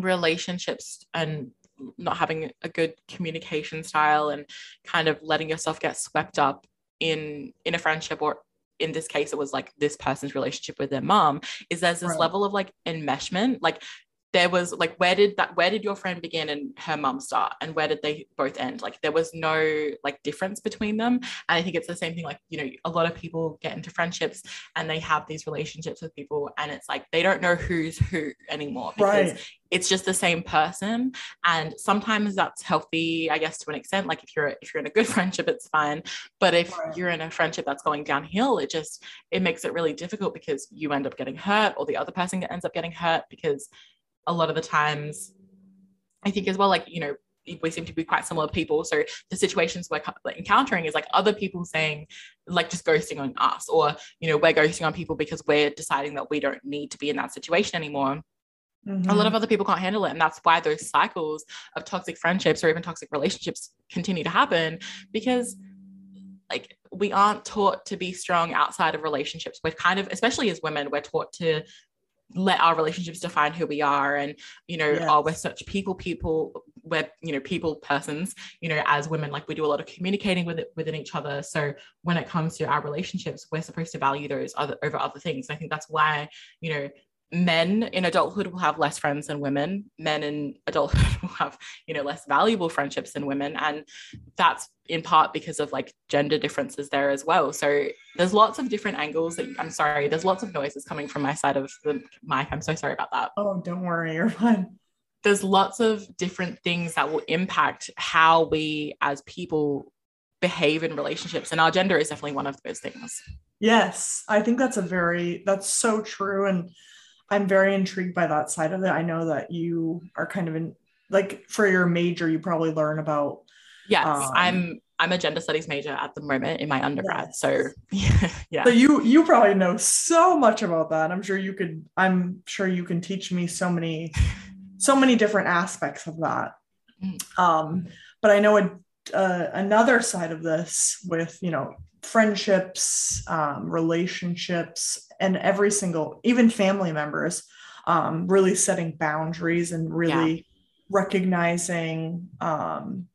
relationships and not having a good communication style and kind of letting yourself get swept up in in a friendship or in this case it was like this person's relationship with their mom is there's this right. level of like enmeshment like there was like where did that where did your friend begin and her mum start? And where did they both end? Like there was no like difference between them. And i think it's the same thing like you know a lot of people get into friendships and they have these relationships with people and it's like they don't know who's who anymore because right. it's just the same person. And sometimes that's healthy i guess to an extent. Like if you're if you're in a good friendship it's fine. But if right. you're in a friendship that's going downhill it just it makes it really difficult because you end up getting hurt or the other person ends up getting hurt because a lot of the times I think as well, like, you know, we seem to be quite similar people. So the situations we're encountering is like other people saying, like, just ghosting on us, or, you know, we're ghosting on people because we're deciding that we don't need to be in that situation anymore. Mm-hmm. A lot of other people can't handle it. And that's why those cycles of toxic friendships or even toxic relationships continue to happen because, like, we aren't taught to be strong outside of relationships. We're kind of, especially as women, we're taught to let our relationships define who we are. And you know yes. oh we're such people people we're you know people persons you know as women like we do a lot of communicating with it within each other. So when it comes to our relationships we're supposed to value those other over other things. I think that's why you know men in adulthood will have less friends than women. Men in adulthood will have you know less valuable friendships than women. And that's in part because of like gender differences there as well. So there's lots of different angles that i'm sorry there's lots of noises coming from my side of the mic. I'm so sorry about that. Oh don't worry you're fine. There's lots of different things that will impact how we as people behave in relationships and our gender is definitely one of those things. Yes i think that's a very that's so true. And I'm very intrigued by that side of it. I know that you are kind of in like for your major, you probably learn about. Yes, um, I'm I'm a gender studies major at the moment in my undergrad. Yes. So yeah, yeah. So you you probably know so much about that. I'm sure you could. I'm sure you can teach me so many, so many different aspects of that. Mm. Um, but I know a, uh, another side of this with you know friendships, um, relationships, and every single, even family members, um, really setting boundaries and really yeah. recognizing um,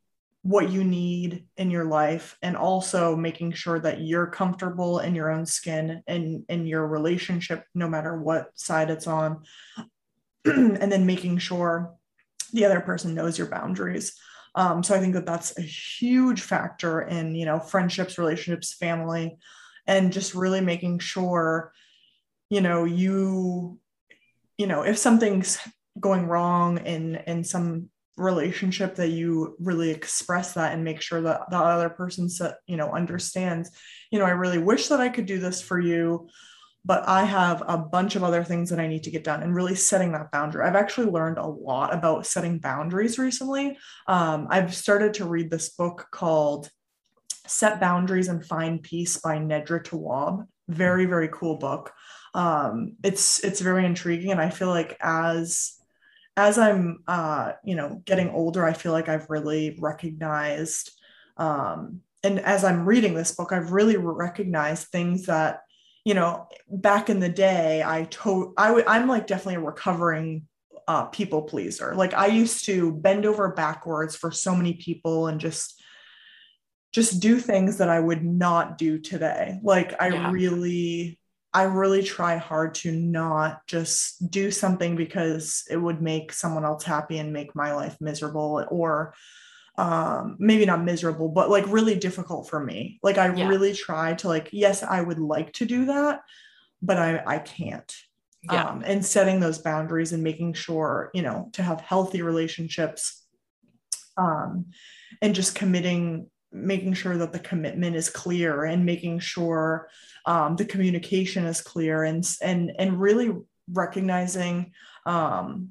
what you need in your life and also making sure that you're comfortable in your own skin and in your relationship, no matter what side it's on. and then making sure the other person knows your boundaries. Um, so I think that that's a huge factor in, you know, friendships, relationships, family, and just really making sure, you know, you, you know, if something's going wrong in in some relationship that you really express that and make sure that the other person you know understands you know i really wish that i could do this for you but I have a bunch of other things that I need to get done and really setting that boundary. I've actually learned a lot about setting boundaries recently. Um, I've started to read this book called Set Boundaries and Find Peace by Nedra Tawwab. Very, very cool book. Um, it's it's very intriguing, and I feel like as as I'm uh, you know getting older, I feel like I've really recognized um, and as I'm reading this book, I've really recognized things that you know, back in the day, I told I I'm like definitely a recovering uh, people pleaser. Like I used to bend over backwards for so many people and just just do things that I would not do today. Like I yeah. really I really try hard to not just do something because it would make someone else happy and make my life miserable or um maybe not miserable but like really difficult for me like i yeah. really try to like yes i would like to do that but i i can't yeah. um and setting those boundaries and making sure you know to have healthy relationships um and just committing making sure that the commitment is clear and making sure um, the communication is clear and and and really recognizing um,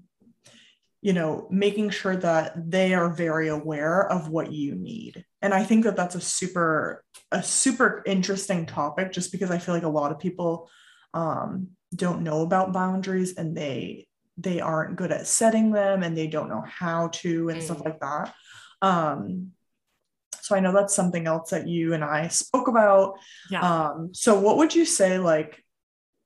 you know making sure that they are very aware of what you need and i think that that's a super a super interesting topic just because i feel like a lot of people um, don't know about boundaries and they they aren't good at setting them and they don't know how to and mm. stuff like that um, so i know that's something else that you and i spoke about. Yeah. um, so what would you say like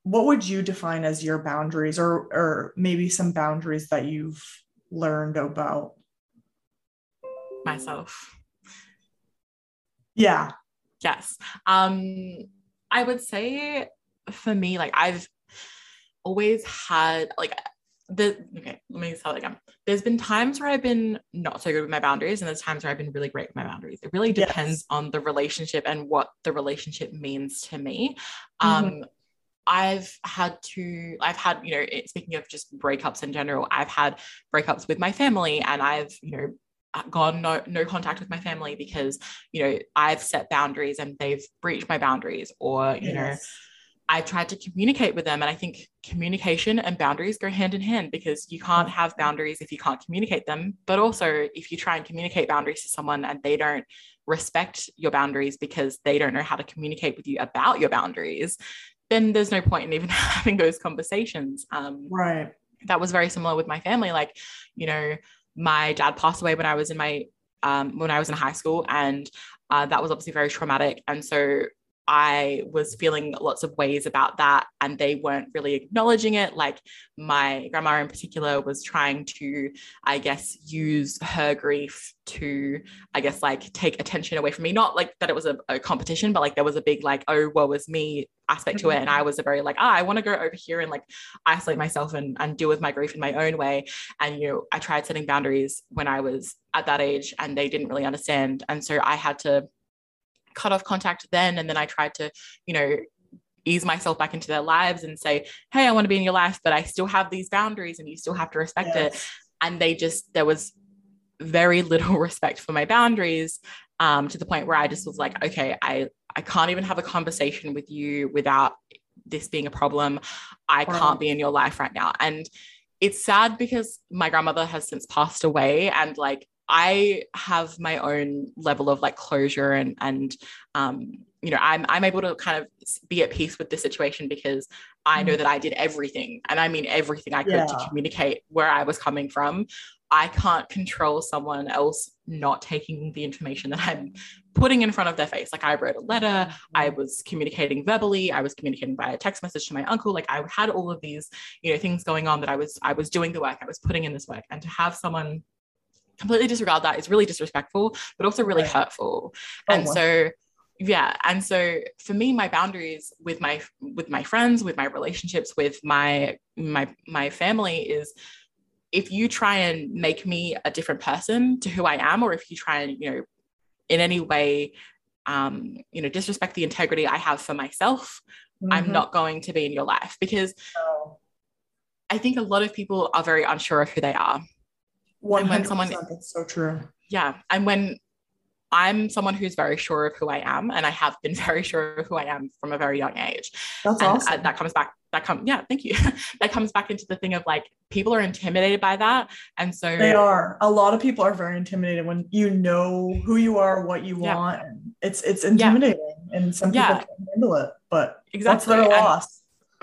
what would you define as your boundaries or or maybe some boundaries that you've learned about? Myself. Yeah. Yes. Um i would say for me like i've always had like the okay let me start again there's been times where i've been not so good with my boundaries and there's times where i've been really great with my boundaries it really depends yes. on the relationship and what the relationship means to me mm-hmm. um I've had to, I've had, you know, speaking of just breakups in general, I've had breakups with my family and I've, you know, gone no no contact with my family because you know I've set boundaries and they've breached my boundaries or you yes. know I tried to communicate with them and I think communication and boundaries go hand in hand because you can't have boundaries if you can't communicate them but also if you try and communicate boundaries to someone and they don't respect your boundaries because they don't know how to communicate with you about your boundaries then there's no point in even having those conversations. Um, right. That was very similar with my family. Like, you know, my dad passed away when I was in my um, when I was in high school, and uh, that was obviously very traumatic. And so I was feeling lots of ways about that, and they weren't really acknowledging it. Like my grandma, in particular, was trying to, I guess, use her grief to, I guess, like take attention away from me. Not like that it was a, a competition, but like there was a big, like, oh, woe was me aspect to it. And I was a very like, ah, I want to go over here and like isolate myself and, and deal with my grief in my own way. And, you know, I tried setting boundaries when I was at that age and they didn't really understand. And so I had to cut off contact then. And then I tried to, you know, ease myself back into their lives and say, hey, I want to be in your life, but I still have these boundaries and you still have to respect yes. it. And they just, there was very little respect for my boundaries um, to the point where I just was like, okay, I, I can't even have a conversation with you without this being a problem. I wow. can't be in your life right now. And it's sad because my grandmother has since passed away and like I have my own level of like closure and and um, you know I'm I'm able to kind of be at peace with the situation because I know mm. that I did everything and I mean everything I could yeah. to communicate where I was coming from. I can't control someone else not taking the information that I'm putting in front of their face. Like I wrote a letter, I mm. was communicating verbally, I was communicating by a text message to my uncle. Like I had all of these, you know, things going on that I was I was doing the work, I was putting in this work, and to have someone completely disregard that is really disrespectful, but also really right. hurtful. Oh, and so yeah and so for me my boundaries with my with my friends with my relationships with my my my family is if you try and make me a different person to who i am or if you try and you know in any way um you know disrespect the integrity i have for myself mm-hmm. i'm not going to be in your life because oh. i think a lot of people are very unsure of who they are one when someone that's so true. Yeah. And when I'm someone who's very sure of who I am, and I have been very sure of who I am from a very young age. That's and uh, awesome. that comes back. That come, yeah, thank you. that comes back into the thing of like people are intimidated by that, and so they are. A lot of people are very intimidated when you know who you are, what you yeah. want. It's it's intimidating, yeah. and some people yeah. can't handle it. But exactly, that's their loss.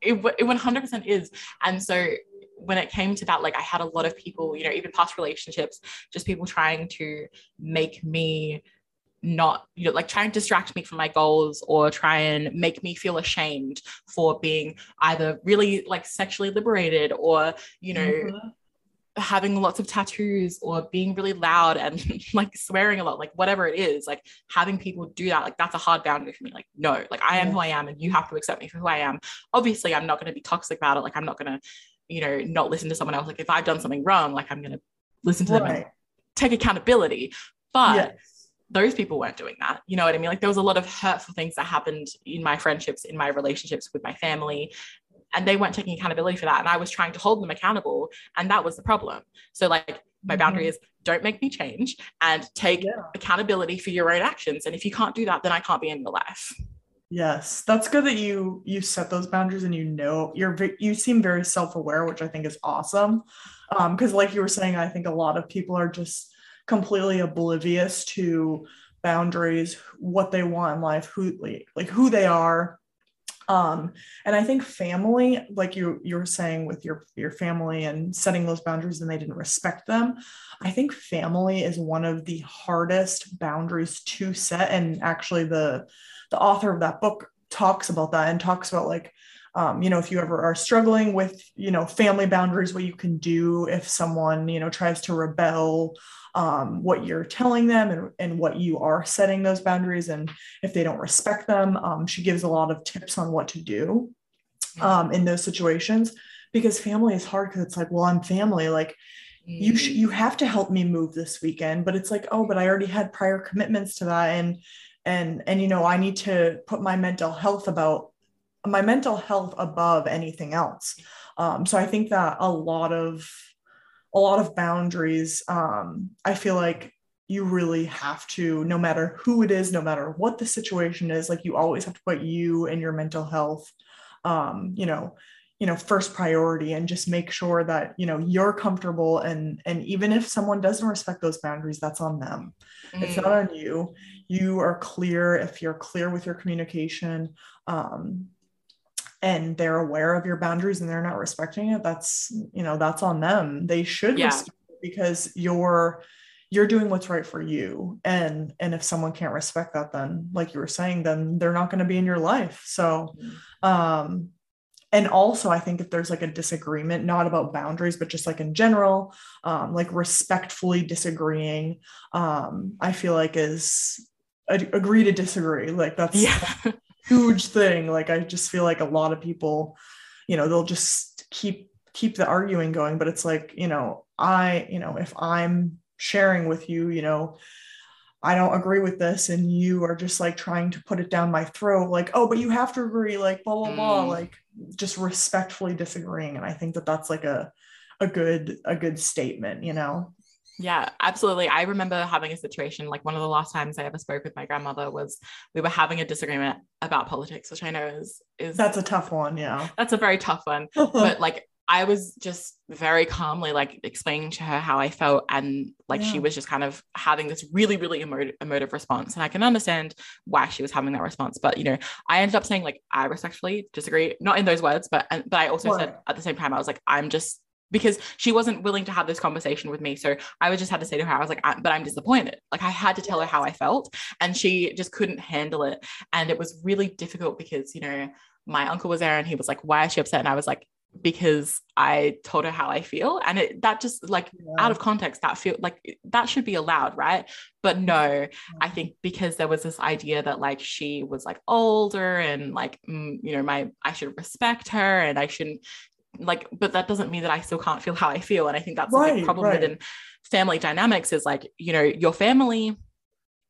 it, it 100% is, and so when it came to that, like I had a lot of people, you know, even past relationships, just people trying to make me not, you know, like try and distract me from my goals or try and make me feel ashamed for being either really like sexually liberated or, you know, mm-hmm. having lots of tattoos or being really loud and like swearing a lot, like whatever it is, like having people do that, like that's a hard boundary for me. Like, no, like I am yeah. who I am and you have to accept me for who I am. Obviously, I'm not going to be toxic about it. Like, I'm not going to you know, not listen to someone else. Like if I've done something wrong, like I'm going to listen to right. them and take accountability. But yes. those people weren't doing that. You know what I mean? Like there was a lot of hurtful things that happened in my friendships, in my relationships with my family. And they weren't taking accountability for that. And I was trying to hold them accountable. And that was the problem. So, like, my boundary mm-hmm. is don't make me change and take yeah. accountability for your own actions. And if you can't do that, then I can't be in your life. Yes, that's good that you you set those boundaries and you know you're you seem very self-aware, which I think is awesome. Um because like you were saying, I think a lot of people are just completely oblivious to boundaries, what they want in life, who like who they are. Um and I think family, like you you were saying with your your family and setting those boundaries and they didn't respect them. I think family is one of the hardest boundaries to set and actually the the author of that book talks about that and talks about like um, you know if you ever are struggling with you know family boundaries what you can do if someone you know tries to rebel um, what you're telling them and, and what you are setting those boundaries and if they don't respect them um, she gives a lot of tips on what to do um, in those situations because family is hard because it's like well i'm family like you sh- you have to help me move this weekend but it's like oh but i already had prior commitments to that and and and you know i need to put my mental health about my mental health above anything else. Um, so i think that a lot of a lot of boundaries um, i feel like you really have to no matter who it is no matter what the situation is like you always have to put you and your mental health um, you know you know first priority and just make sure that you know you're comfortable and and even if someone doesn't respect those boundaries that's on them mm. it's not on you you are clear if you're clear with your communication um, and they're aware of your boundaries and they're not respecting it that's you know that's on them they should yeah. because you're you're doing what's right for you and and if someone can't respect that then like you were saying then they're not going to be in your life so mm. um and also i think if there's like a disagreement not about boundaries but just like in general um, like respectfully disagreeing um, i feel like is agree to disagree like that's yeah. huge thing like i just feel like a lot of people you know they'll just keep keep the arguing going but it's like you know i you know if i'm sharing with you you know I don't agree with this and you are just like trying to put it down my throat like oh but you have to agree like blah blah mm. blah like just respectfully disagreeing and I think that that's like a a good a good statement you know yeah, absolutely. I remember having a situation like one of the last times I ever spoke with my grandmother was we were having a disagreement about politics, which I know is is That's a tough one, yeah. That's a very tough one. but like I was just very calmly like explaining to her how I felt, and like yeah. she was just kind of having this really, really emotive, emotive response. And I can understand why she was having that response. But you know, I ended up saying like I respectfully disagree, not in those words, but but I also what? said at the same time I was like I'm just because she wasn't willing to have this conversation with me. So I was just had to say to her, I was like, I, but I'm disappointed. Like I had to tell her how I felt, and she just couldn't handle it. And it was really difficult because you know my uncle was there and he was like, why is she upset? And I was like, because I told her how I feel. And it that just like yeah. out of context, that feel like that should be allowed, right? But no, mm-hmm. I think because there was this idea that like she was like older and like mm, you know, my I should respect her and I shouldn't like, but that doesn't mean that I still can't feel how I feel. And I think that's right, a big problem right. within family dynamics is like, you know, your family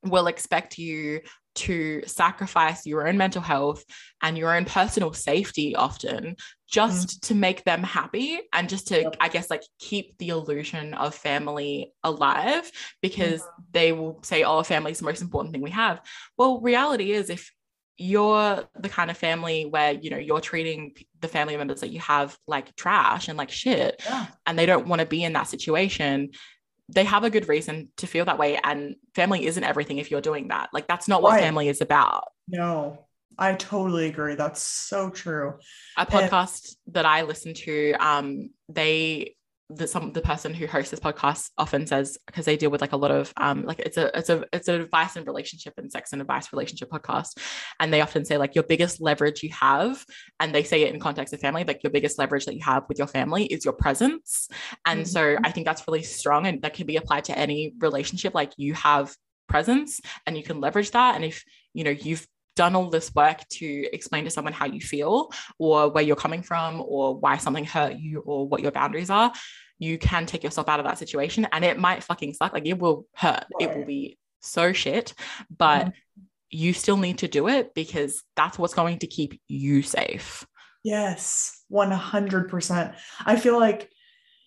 will expect you to sacrifice your own mental health and your own personal safety often just mm. to make them happy and just to yep. i guess like keep the illusion of family alive because mm. they will say oh family's the most important thing we have well reality is if you're the kind of family where you know you're treating the family members that you have like trash and like shit yeah. and they don't want to be in that situation they have a good reason to feel that way and family isn't everything if you're doing that. Like that's not what right. family is about. No i totally agree. That's so true. A podcast and- that i listen to um they the some the person who hosts this podcast often says because they deal with like a lot of um like it's a it's a it's an advice and relationship and sex and advice relationship podcast. And they often say like your biggest leverage you have and they say it in context of family like your biggest leverage that you have with your family is your presence. And mm-hmm. so I think that's really strong and that can be applied to any relationship. Like you have presence and you can leverage that. And if you know you've done all this work to explain to someone how you feel or where you're coming from or why something hurt you or what your boundaries are, you can take yourself out of that situation and it might fucking suck. Like it will hurt. Right. It will be so shit, but mm-hmm. you still need to do it because that's what's going to keep you safe. Yes, 100%. I feel like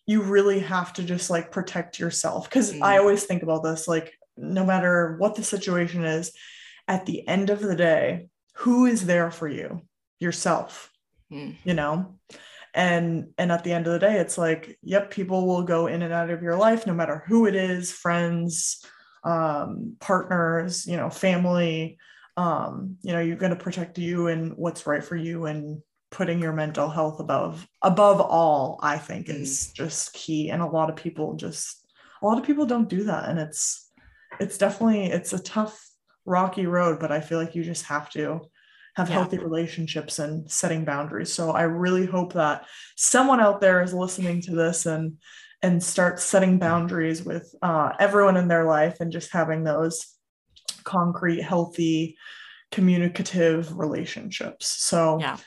you really have to just like protect yourself because mm. I always think about this like no matter what the situation is, at the end of the day, who is there for you? Yourself. Mm. You know? And and at the end of the day, it's like, yep, people will go in and out of your life, no matter who it is, friends, um, partners, you know, family. Um, you know, you're going to protect you and what's right for you and putting your mental health above above all i think mm. is just key and a lot of people just a lot of people don't do that and it's it's definitely it's a tough rocky road, but I feel like you just have to have Yeah. healthy relationships and setting boundaries. So I really hope that someone out there is listening to this and and start setting boundaries with uh, everyone in their life and just having those concrete, healthy, communicative relationships. So Yeah.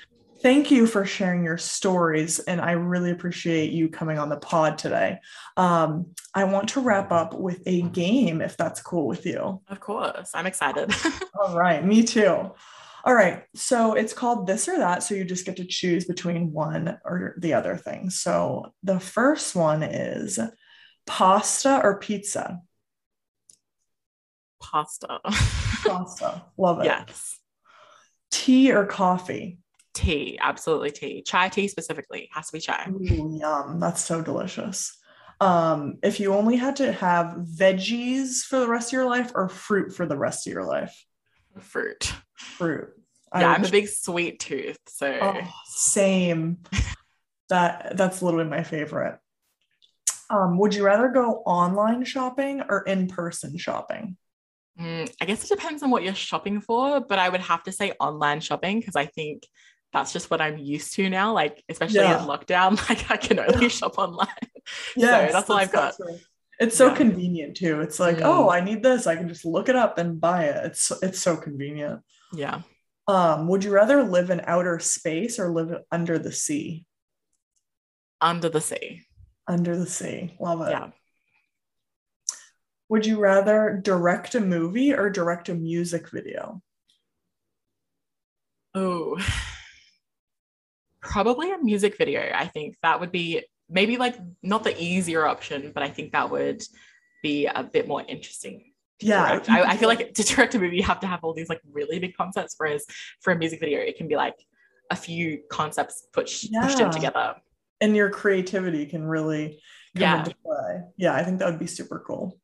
Thank you for sharing your stories and i really appreciate you coming on the pod today um, i want to wrap up with a game if that's cool with you Of course. I'm excited. all right me too all right so it's called this or that so you just get to choose between one or the other thing so the first one is pasta or pizza Pasta. pasta love it yes. tea or coffee Tea. Absolutely tea. Chai tea specifically. Has to be chai. Ooh, yum. That's so delicious. Um, if you only had to have veggies for the rest of your life or fruit for the rest of your life, Fruit. fruit. I Yeah, I'm a big sweet tooth. So oh, same. that that's literally my favorite. Um, would you rather go online shopping or in-person shopping? Mm, I guess it depends on what you're shopping for, but I would have to say online shopping because I think that's just what I'm used to now. Like, especially Yeah. in lockdown, like I can only shop online. Yes, that's all I've got. so. It's so Yeah. convenient too. It's like, Mm. oh, I need this. I can just look it up and buy it. It's it's so convenient. Yeah. Um, would you rather live in outer space or live under the sea? Under the sea. Under the sea. Love it. Yeah. Would you rather direct a movie or direct a music video? Oh, probably a music video. I think that would be maybe like not the easier option, but I think that would be a bit more interesting. Yeah. I, I feel like to direct a movie, you have to have all these like really big concepts, whereas for a music video, it can be like a few concepts pushed pushed in together. and your creativity can really come Yeah. into play. Yeah, I think that would be super cool.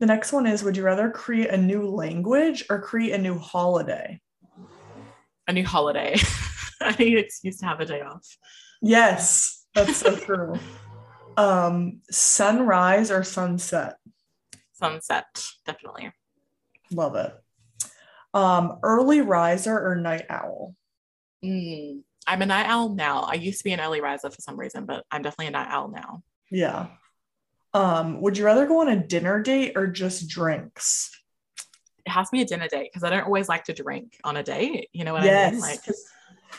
The next one is Would you rather create a new language or create a new holiday? A new holiday. I need an excuse to have a day off. Yes, that's so true. Um, sunrise or sunset? Sunset, definitely. Love it. Um, early riser or night owl? Mm, I'm a night owl now. I used to be an early riser for some reason, but I'm definitely a night owl now. Yeah. Um, would you rather go on a dinner date or just drinks? It has to be a dinner date because I don't always like to drink on a date. You know what I yes. mean? Like,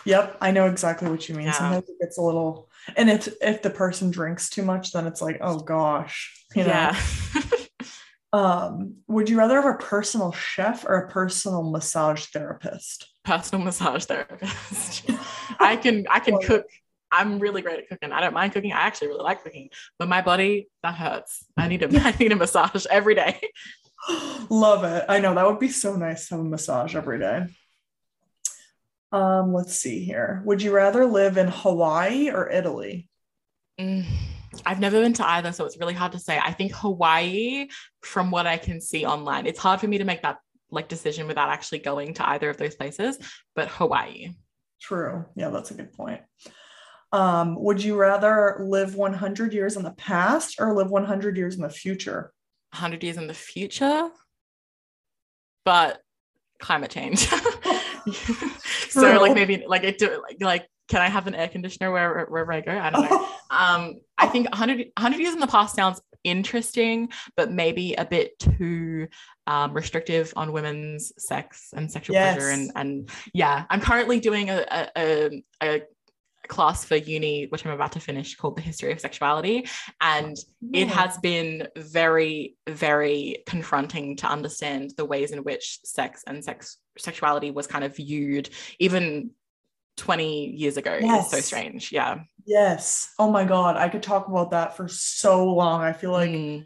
yep, I know exactly what you mean. Yeah. Sometimes it gets a little and if if the person drinks too much, then it's like, oh gosh. You know. yeah. Um, would you rather have a personal chef or a personal massage therapist? Personal massage therapist. I can I can cook. I'm really great at cooking. I don't mind cooking. I actually really like cooking, but my body that hurts. I need a I need a massage every day. Love it. I know that would be so nice to have a massage every day. Um, let's see here. Would you rather live in Hawaii or Italy? Mm, I've never been to either, so it's really hard to say. I think Hawaii, from what I can see online, it's hard for me to make that like decision without actually going to either of those places. But Hawaii, True. Yeah, that's a good point. Um, would you rather live 100 years in the past or live 100 years in the future? 100 years in the future, but climate change. so like maybe like it do like like can I have an air conditioner wherever wherever I go? I don't know. Um, I think 100, 100 years in the past sounds interesting, but maybe a bit too um, restrictive on women's sex and sexual pleasure. And and yeah, I'm currently doing a a, a, a class for uni, which I'm about to finish, called the History of Sexuality, and it has been very very confronting to understand the ways in which sex and sex sexuality was kind of viewed even 20 years ago It's so strange yeah Yes. Oh my God. I could talk about that for so long. I feel like Mm,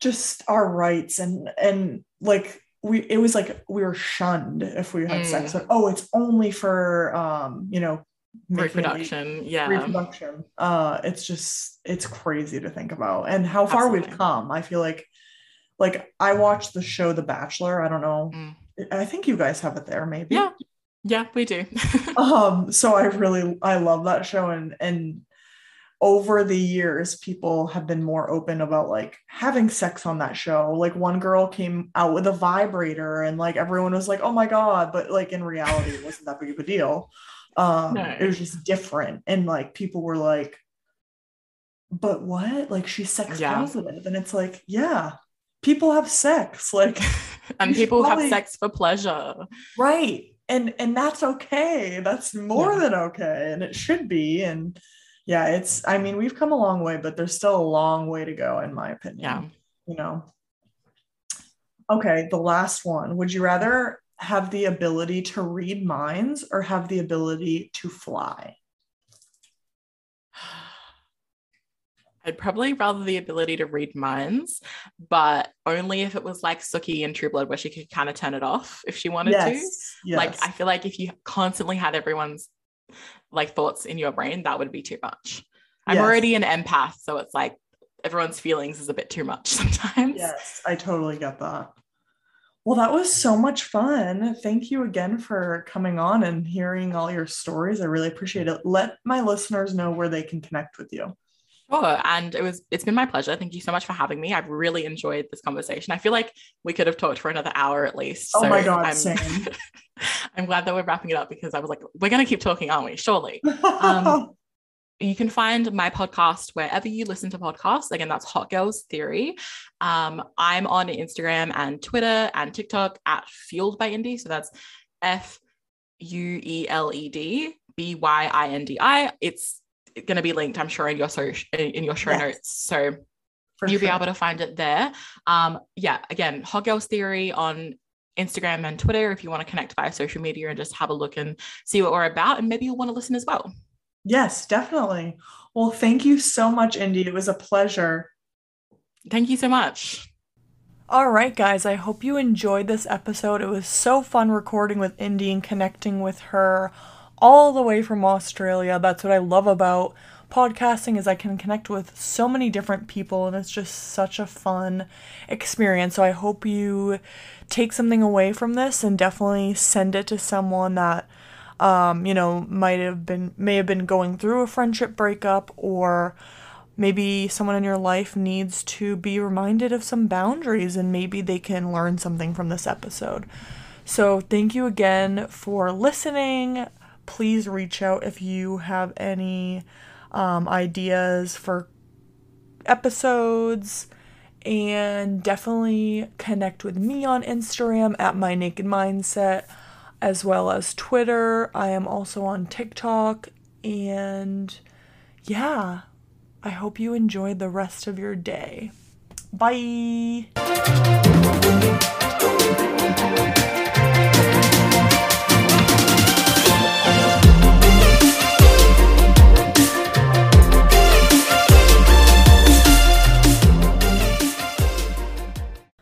just our rights and and like we it was like we were shunned if we had sex. Mm. Like, oh, it's only for um, you know, reproduction yeah reproduction. Uh, it's just it's crazy to think about and how far we've come. I feel like like I watched the show The Bachelor. I don't know. Mm. I think you guys have it there, maybe. yeah yeah we do Um, so I really I love that show and and over the years people have been more open about like having sex on that show like one girl came out with a vibrator and like everyone was like oh my god but like in reality it wasn't that big of a deal um No. it was just different and like people were like but what like she's sex Yeah. positive and it's like yeah people have sex like and people probably- have sex for pleasure. right and and that's okay that's more Yeah. than okay and it should be and yeah it's i mean we've come a long way but there's still a long way to go in my opinion Yeah. you know okay the last one would you rather have the ability to read minds or have the ability to fly I'd probably rather the ability to read minds, but only if it was like Sookie in True Blood, where she could kind of turn it off if she wanted to. yes yes Like, I feel like if you constantly had everyone's like thoughts in your brain, that would be too much. I'm Yes. already an empath, so it's like everyone's feelings is a bit too much sometimes. Yes, I totally get that. Well, that was so much fun. Thank you again for coming on and hearing all your stories. I really appreciate it. Let my listeners know where they can connect with you. Sure. And it was it's been my pleasure. Thank you so much for having me. I've really enjoyed this conversation. I feel like we could have talked for another hour at least. Oh my God, I'm, same. I'm glad that we're wrapping it up because I was like, we're gonna keep talking, aren't we? Surely. Um, you can find my podcast wherever you listen to podcasts. Again, that's Hot Girls Theory. Um, I'm on Instagram and Twitter and TikTok at Fueled by Indi. So that's F U E L E D B Y I N D I. It's going to be linked, I'm sure, in your so in your show Yes. notes. So For you'll be able to find it there. Um, yeah, again, Hot Girls Theory on Instagram and Twitter if you want to connect via social media and just have a look and see what we're about. And maybe you'll want to listen as well. Yes, definitely. Well, thank you so much, Indi. It was a pleasure. Thank you so much. All right, guys, I hope you enjoyed this episode. It was so fun recording with Indi and connecting with her all the way from Australia. That's what I love about podcasting is I can connect with so many different people and it's just such a fun experience. So I hope you take something away from this and definitely send it to someone that um, you know, might have been may have been going through a friendship breakup or maybe someone in your life needs to be reminded of some boundaries and maybe they can learn something from this episode. So, thank you again for listening. Please reach out if you have any um, ideas for episodes and definitely connect with me on Instagram at my naked mindset as well as Twitter. I am also on TikTok and yeah, I hope you enjoyed the rest of your day. Bye.